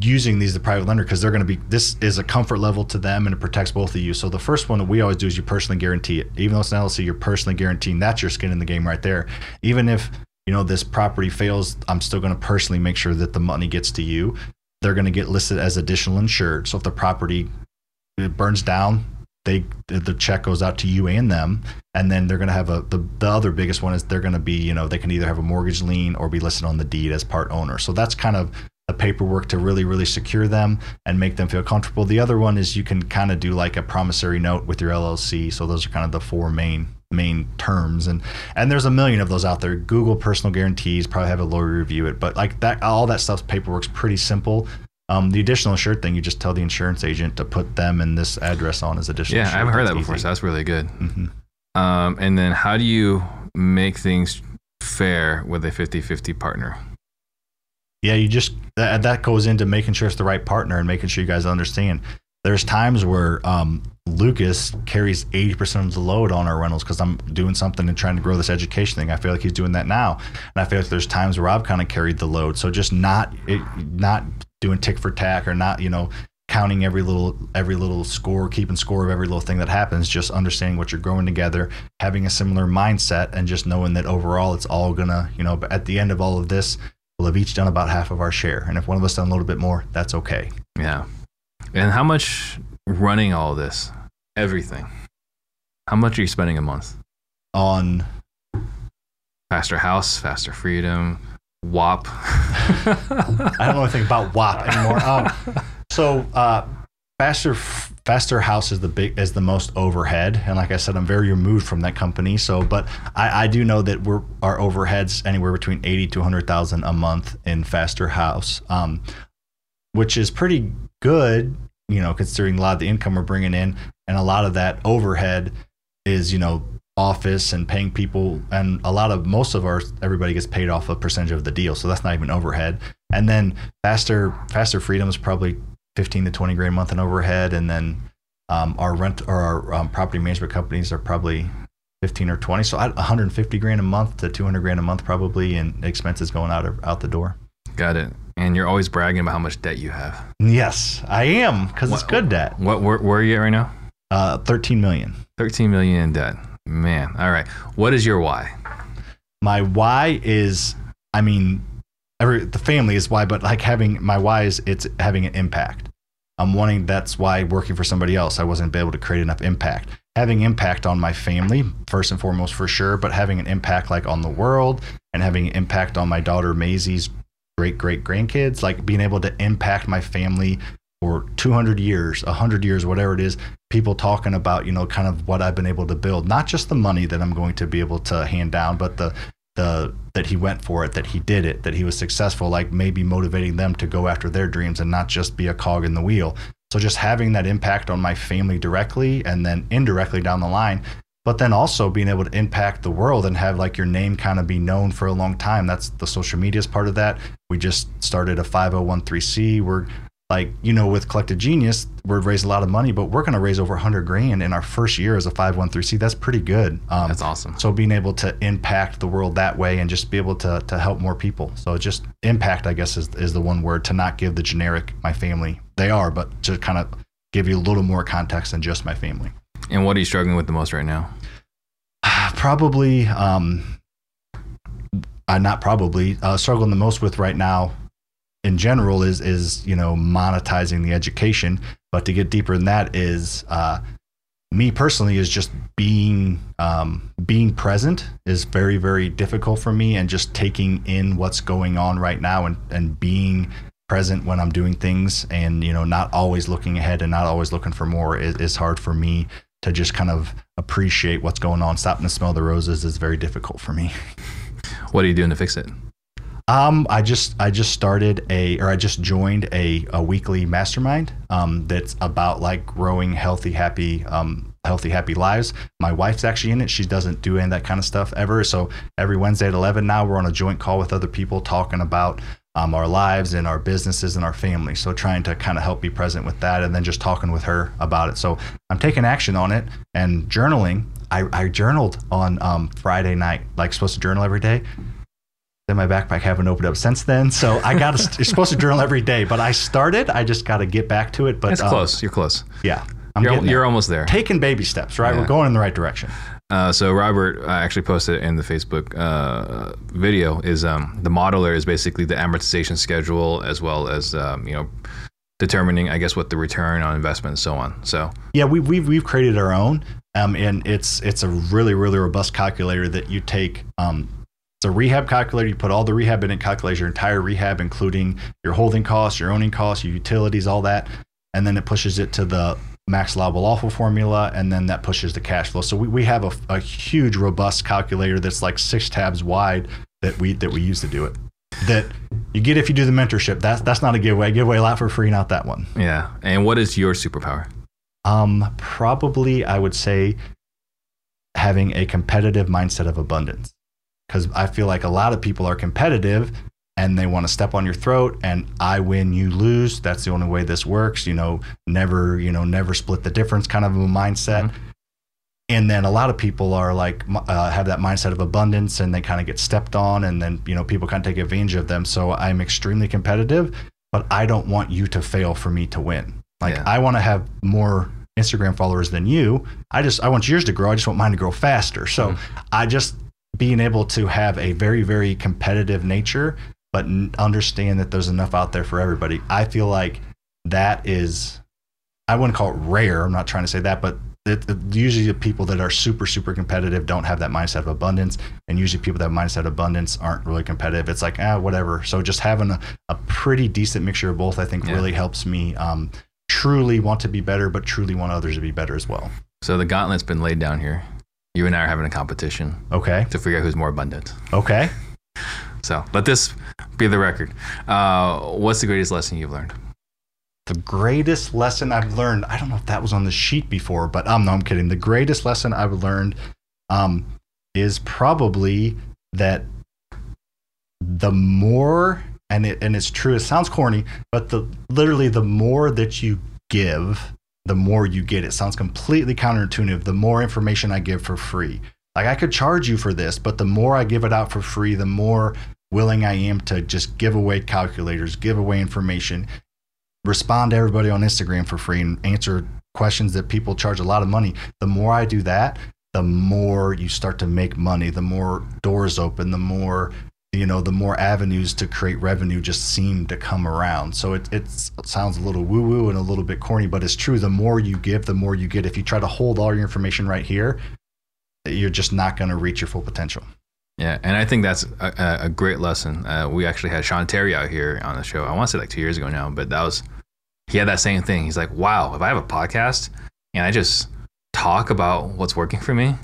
using these the private lender because they're going to be this is a comfort level to them and it protects both of you. So the first one that we always do is you personally guarantee it, even though it's an LLC, you're personally guaranteeing that's your skin in the game right there. Even if you know this property fails, I'm still going to personally make sure that the money gets to you. They're going to get listed as additional insured. So if the property burns down, they the check goes out to you and them and then they're going to have a the, the other biggest one is they're going to be you know they can either have a mortgage lien or be listed on the deed as part owner. So that's kind of the paperwork to really really secure them and make them feel comfortable. The other one is you can kind of do like a promissory note with your llc so those are kind of the four main main terms. And and there's a million of those out there. Google personal guarantees probably have a lawyer review it. But like that all that stuff's paperwork's pretty simple um, the additional insured thing, you just tell the insurance agent to put them and this address on as additional. Yeah, I haven't heard that before, easy. so that's really good. Mhm. Um, and then how do you make things fair with a 50-50 partner? Yeah, you just that, that goes into making sure it's the right partner and making sure you guys understand. There's times where um, Lucas carries 80% of the load on our rentals because I'm doing something and trying to grow this education thing. I feel like he's doing that now, and I feel like there's times where I've kind of carried the load. So just not it, not doing tick for tack or not, you know, counting every little every little score, keeping score of every little thing that happens. Just understanding what you're growing together, having a similar mindset, and just knowing that overall it's all gonna, you know, at the end of all of this, we'll have each done about half of our share. And if one of us done a little bit more, that's okay. Yeah. And how much running all this, everything? How much are you spending a month? On Faster House, Faster Freedom, WAP. <laughs> I don't know anything about WAP anymore. Um, so uh, faster faster house is the big is the most overhead, and like I said, I'm very removed from that company. So, but I, I do know that we're our overheads anywhere between eighty to hundred thousand a month in faster house, um, which is pretty good, you know, considering a lot of the income we're bringing in, and a lot of that overhead is you know office and paying people and a lot of most of our everybody gets paid off a percentage of the deal so that's not even overhead. And then faster faster freedom is probably 15 to 20 grand a month in overhead and then um, our rent or our um, property management companies are probably 15 or 20 so 150 grand a month to 200 grand a month probably in expenses going out of, out the door. Got it. And you're always bragging about how much debt you have. Yes i am because it's good debt. what where, where are you at right now? Uh, 13 million. 13 million in debt Man, all right. What is your why? My why is, I mean, every the family is why, but like having my why is it's having an impact. I'm wanting. That's why working for somebody else, I wasn't able to create enough impact. Having impact on my family first and foremost for sure, but having an impact like on the world and having an impact on my daughter Maisie's great great grandkids, like being able to impact my family for 200 years, 100 years, whatever it is, people talking about, you know, kind of what I've been able to build, not just the money that I'm going to be able to hand down, but the the that he went for it, that he did it, that he was successful, like maybe motivating them to go after their dreams and not just be a cog in the wheel. So just having that impact on my family directly and then indirectly down the line, but then also being able to impact the world and have like your name kind of be known for a long time. That's the social medias part of that. We just started a 5013C. We're like you know with collective genius we're raising a lot of money but we're going to raise over 100 grand in our first year as a 513c that's pretty good. Um, that's awesome. so being able to impact the world that way and just be able to, to help more people. So just impact i guess is, is the one word to not give the generic my family. They are but to kind of give you a little more context than just my family. And what are you struggling with the most right now? <sighs> Probably um uh, not probably uh, struggling the most with right now in general is is you know monetizing the education. But to get deeper than that is uh, me personally is just being um, being present is very very difficult for me and just taking in what's going on right now and and being present when I'm doing things and you know not always looking ahead and not always looking for more is, is hard for me to just kind of appreciate what's going on. Stopping to smell the roses is very difficult for me. <laughs> What are you doing to fix it um, I just I just started a or I just joined a, a weekly mastermind um, that's about like growing healthy, happy, um, healthy, happy lives. My wife's actually in it. She doesn't do any of that kind of stuff ever. So every Wednesday at eleven now we're on a joint call with other people talking about um, our lives and our businesses and our family. So trying to kind of help be present with that and then just talking with her about it. So I'm taking action on it and journaling. I, I journaled on um, Friday night, like supposed to journal every day in my backpack haven't opened up since then. So i got to <laughs> you're supposed to journal every day but i started i just got to get back to it but it's um, close you're close. yeah I'm you're, you're almost there. Taking baby steps right? Yeah. we're going in the right direction. Uh, so robert uh, actually posted in the facebook uh, video is um, the modeler is basically the amortization schedule as well as um, you know determining i guess what the return on investment and so on. So yeah we, we've, we've created our own um, and it's it's a really really robust calculator that you take um, it's a rehab calculator. You put all the rehab in it, calculates your entire rehab, including your holding costs, your owning costs, your utilities, all that. And then it pushes it to the max allowable offer formula, and then that pushes the cash flow. So we, we have a, a huge, robust calculator that's like six tabs wide that we that we use to do it. That you get if you do the mentorship. That's that's not a giveaway. I give away a lot for free, not that one. Yeah. And what is your superpower? Um, probably I would say having a competitive mindset of abundance because I feel like a lot of people are competitive and they want to step on your throat and I win, you lose. That's the only way this works. You know, never, you know, never split the difference kind of a mindset. Mm-hmm. And then a lot of people are like, uh, have that mindset of abundance and they kind of get stepped on and then, you know, people kind of take advantage of them. So I'm extremely competitive, but I don't want you to fail for me to win. Like, yeah. I want to have more Instagram followers than you. I just, I want yours to grow. I just want mine to grow faster. So mm-hmm. I just, being able to have a very very competitive nature but understand that there's enough out there for everybody i feel like that is i wouldn't call it rare i'm not trying to say that but it, it- usually the people that are super super competitive don't have that mindset of abundance and usually people that have mindset of abundance aren't really competitive it's like ah whatever so just having a, a pretty decent mixture of both i think Yeah. really helps me um, truly want to be better but truly want others to be better as well So the gauntlet's been laid down here. You and I are having a competition okay to figure out who's more abundant. okay So let this be the record. Uh, what's the greatest lesson you've learned? the greatest lesson I've learned, I don't know if that was on the sheet before, but um, no, I'm kidding. The greatest lesson I've learned um, is probably that the more, and it, and it's true, it sounds corny, but the literally the more that you give, the more you get. It sounds completely counterintuitive. The more information I give for free. Like I could charge you for this, but the more I give it out for free, the more willing I am to just give away calculators, give away information, respond to everybody on Instagram for free and answer questions that people charge a lot of money. The more I do that, the more you start to make money, the more doors open, the more you know, the more avenues to create revenue just seem to come around. So it, it sounds a little woo woo and a little bit corny, but it's true. The more you give, the more you get. If you try to hold all your information right here, you're just not going to reach your full potential. Yeah, and I think that's a, a- great lesson. Uh, we actually had Sean Terry out here on the show. I want to say like two years ago now, but that was he had that same thing. He's like, "Wow, if I have a podcast and I just talk about what's working for me,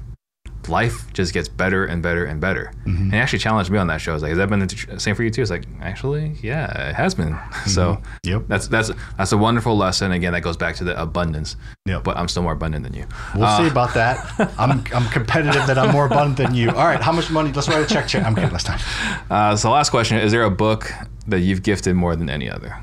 life just gets better and better and better." And he actually challenged me on that show. I was like, "Has that been the same for you too?" It's like, actually, yeah, it has been. <laughs> So Yep. that's that's that's a wonderful lesson. Again, that goes back to the abundance. Yep. But I'm still more abundant than you. We'll Uh, see about that. <laughs> I'm, I'm competitive that I'm more abundant than you. All right, how much money? Let's write a check. check. I'm kidding. Last time. <laughs> Uh, so, last question: Is there a book that you've gifted more than any other?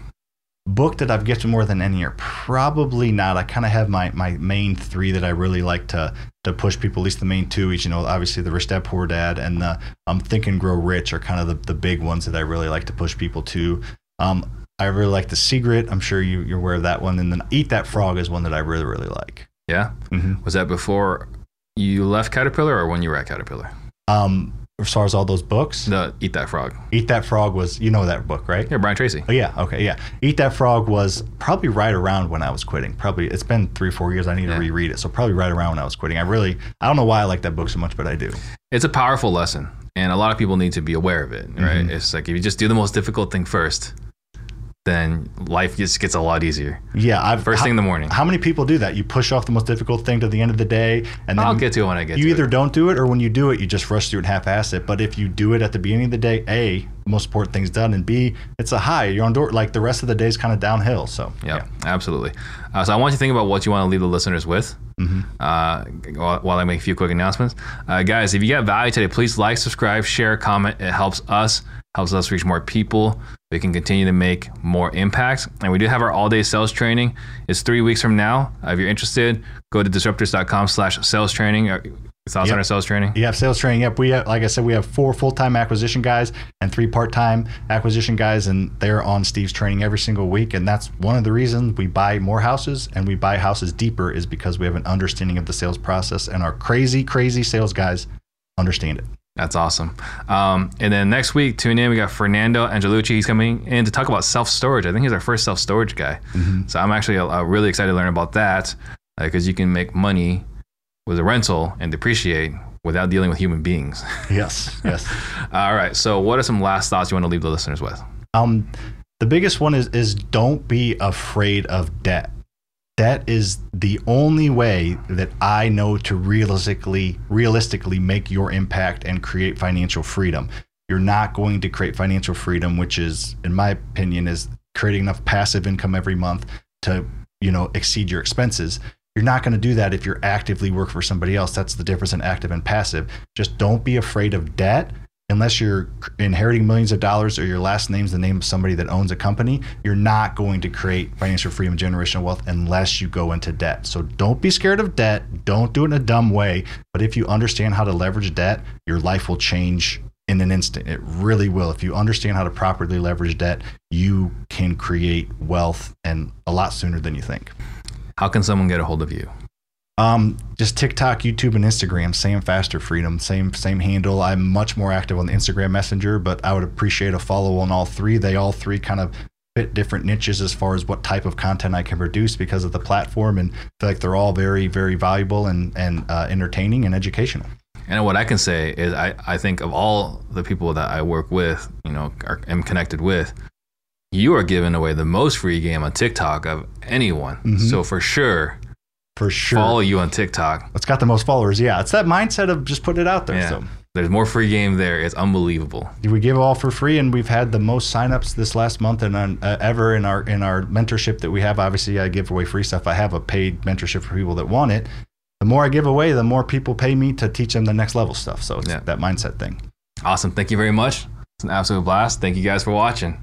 book that I've gifted more than any year? Probably not. I kind of have my my main three that I really like to to push people. At least the main two, each you know, obviously the Rich Dad Poor Dad and the um, Think and Grow Rich are kind of the, the big ones that I really like to push people to. Um, I really like The Secret. I'm sure you, you're aware of that one. And then Eat That Frog is one that I really really like. Yeah. Mhm. Was that before you left Caterpillar or when you were at Caterpillar? Um, as far as all those books, The Eat That Frog. Eat That Frog was you know that book, right? Yeah, Brian Tracy. Oh yeah, okay, yeah. Eat That Frog was probably right around when I was quitting. Probably it's been three, four years. I need Yeah. to reread it. So probably right around when I was quitting. I really I don't know why I like that book so much, but I do. It's a powerful lesson, and a lot of people need to be aware of it. Right? Mhm. It's like if you just do the most difficult thing first, then life just gets a lot easier. Yeah, I've First how, thing in the morning. How many people do that? You push off the most difficult thing to the end of the day, and then I'll get to it when I get to it. you either it. don't do it, or when you do it, you just rush through it half-ass it. But if you do it at the beginning of the day, a the most important thing's done, and b it's a high. You're on door like the rest of the day is kind of downhill. So Yeah, absolutely. Uh, so I want you to think about what you want to leave the listeners with. Mm-hmm. Uh, while, while I make a few quick announcements, uh, guys, if you got value today, please like, subscribe, share, comment. It helps us, helps us reach more people. We can continue to make more impacts. And we do have our all-day sales training. It's three weeks from now. Uh, if you're interested, go to disruptors.com/slash sales training. Uh, Thoughts Yep. on our sales training? Yeah, sales training. Yep. We have, like I said, we have four full time acquisition guys and three part time acquisition guys, and they're on Steve's training every single week. And that's one of the reasons we buy more houses and we buy houses deeper is because we have an understanding of the sales process, and our crazy, crazy sales guys understand it. That's awesome. Um, and then next week, tune in. We got Fernando Angelucci. He's coming in to talk about self storage. I think he's our first self storage guy. So I'm actually uh, really excited to learn about that because you can make money with a rental and depreciate without dealing with human beings. <laughs> Yes. Yes. <laughs> All right. So, what are some last thoughts you want to leave the listeners with? Um, the biggest one is is don't be afraid of debt. Debt is the only way that I know to realistically realistically make your impact and create financial freedom. You're not going to create financial freedom, which is, in my opinion, is creating enough passive income every month to you know exceed your expenses. You're not going to do that if you're actively work for somebody else. That's the difference in active and passive. Just don't be afraid of debt unless you're inheriting millions of dollars or your last name's the name of somebody that owns a company, you're not going to create financial freedom and generational wealth unless you go into debt. So don't be scared of debt. Don't do it in a dumb way. But if you understand how to leverage debt, your life will change in an instant. It really will. If you understand how to properly leverage debt, you can create wealth and a lot sooner than you think. How can someone get a hold of you? Um, just TikTok, YouTube, and Instagram. Same faster freedom, same same handle. I'm much more active on the Instagram Messenger, but I would appreciate a follow on all three. They all three kind of fit different niches as far as what type of content I can produce because of the platform, and I feel like they're all very, very valuable and and uh, entertaining and educational. And what I can say is, I, I think of all the people that I work with, you know, are, am connected with, you are giving away the most free game on TikTok of anyone. Mm-hmm. So for sure, For sure, follow you on TikTok. it's got the most followers. Yeah, it's that mindset of just putting it out there. Yeah. So. There's more free game there. It's unbelievable. we give all for free and we've had the most signups this last month and uh, ever in our in our mentorship that we have obviously i give away free stuff i have a paid mentorship for people that want it the more i give away the more people pay me to teach them the next level stuff so it's Yeah. that mindset thing Awesome. Thank you very much. It's an absolute blast. Thank you guys for watching.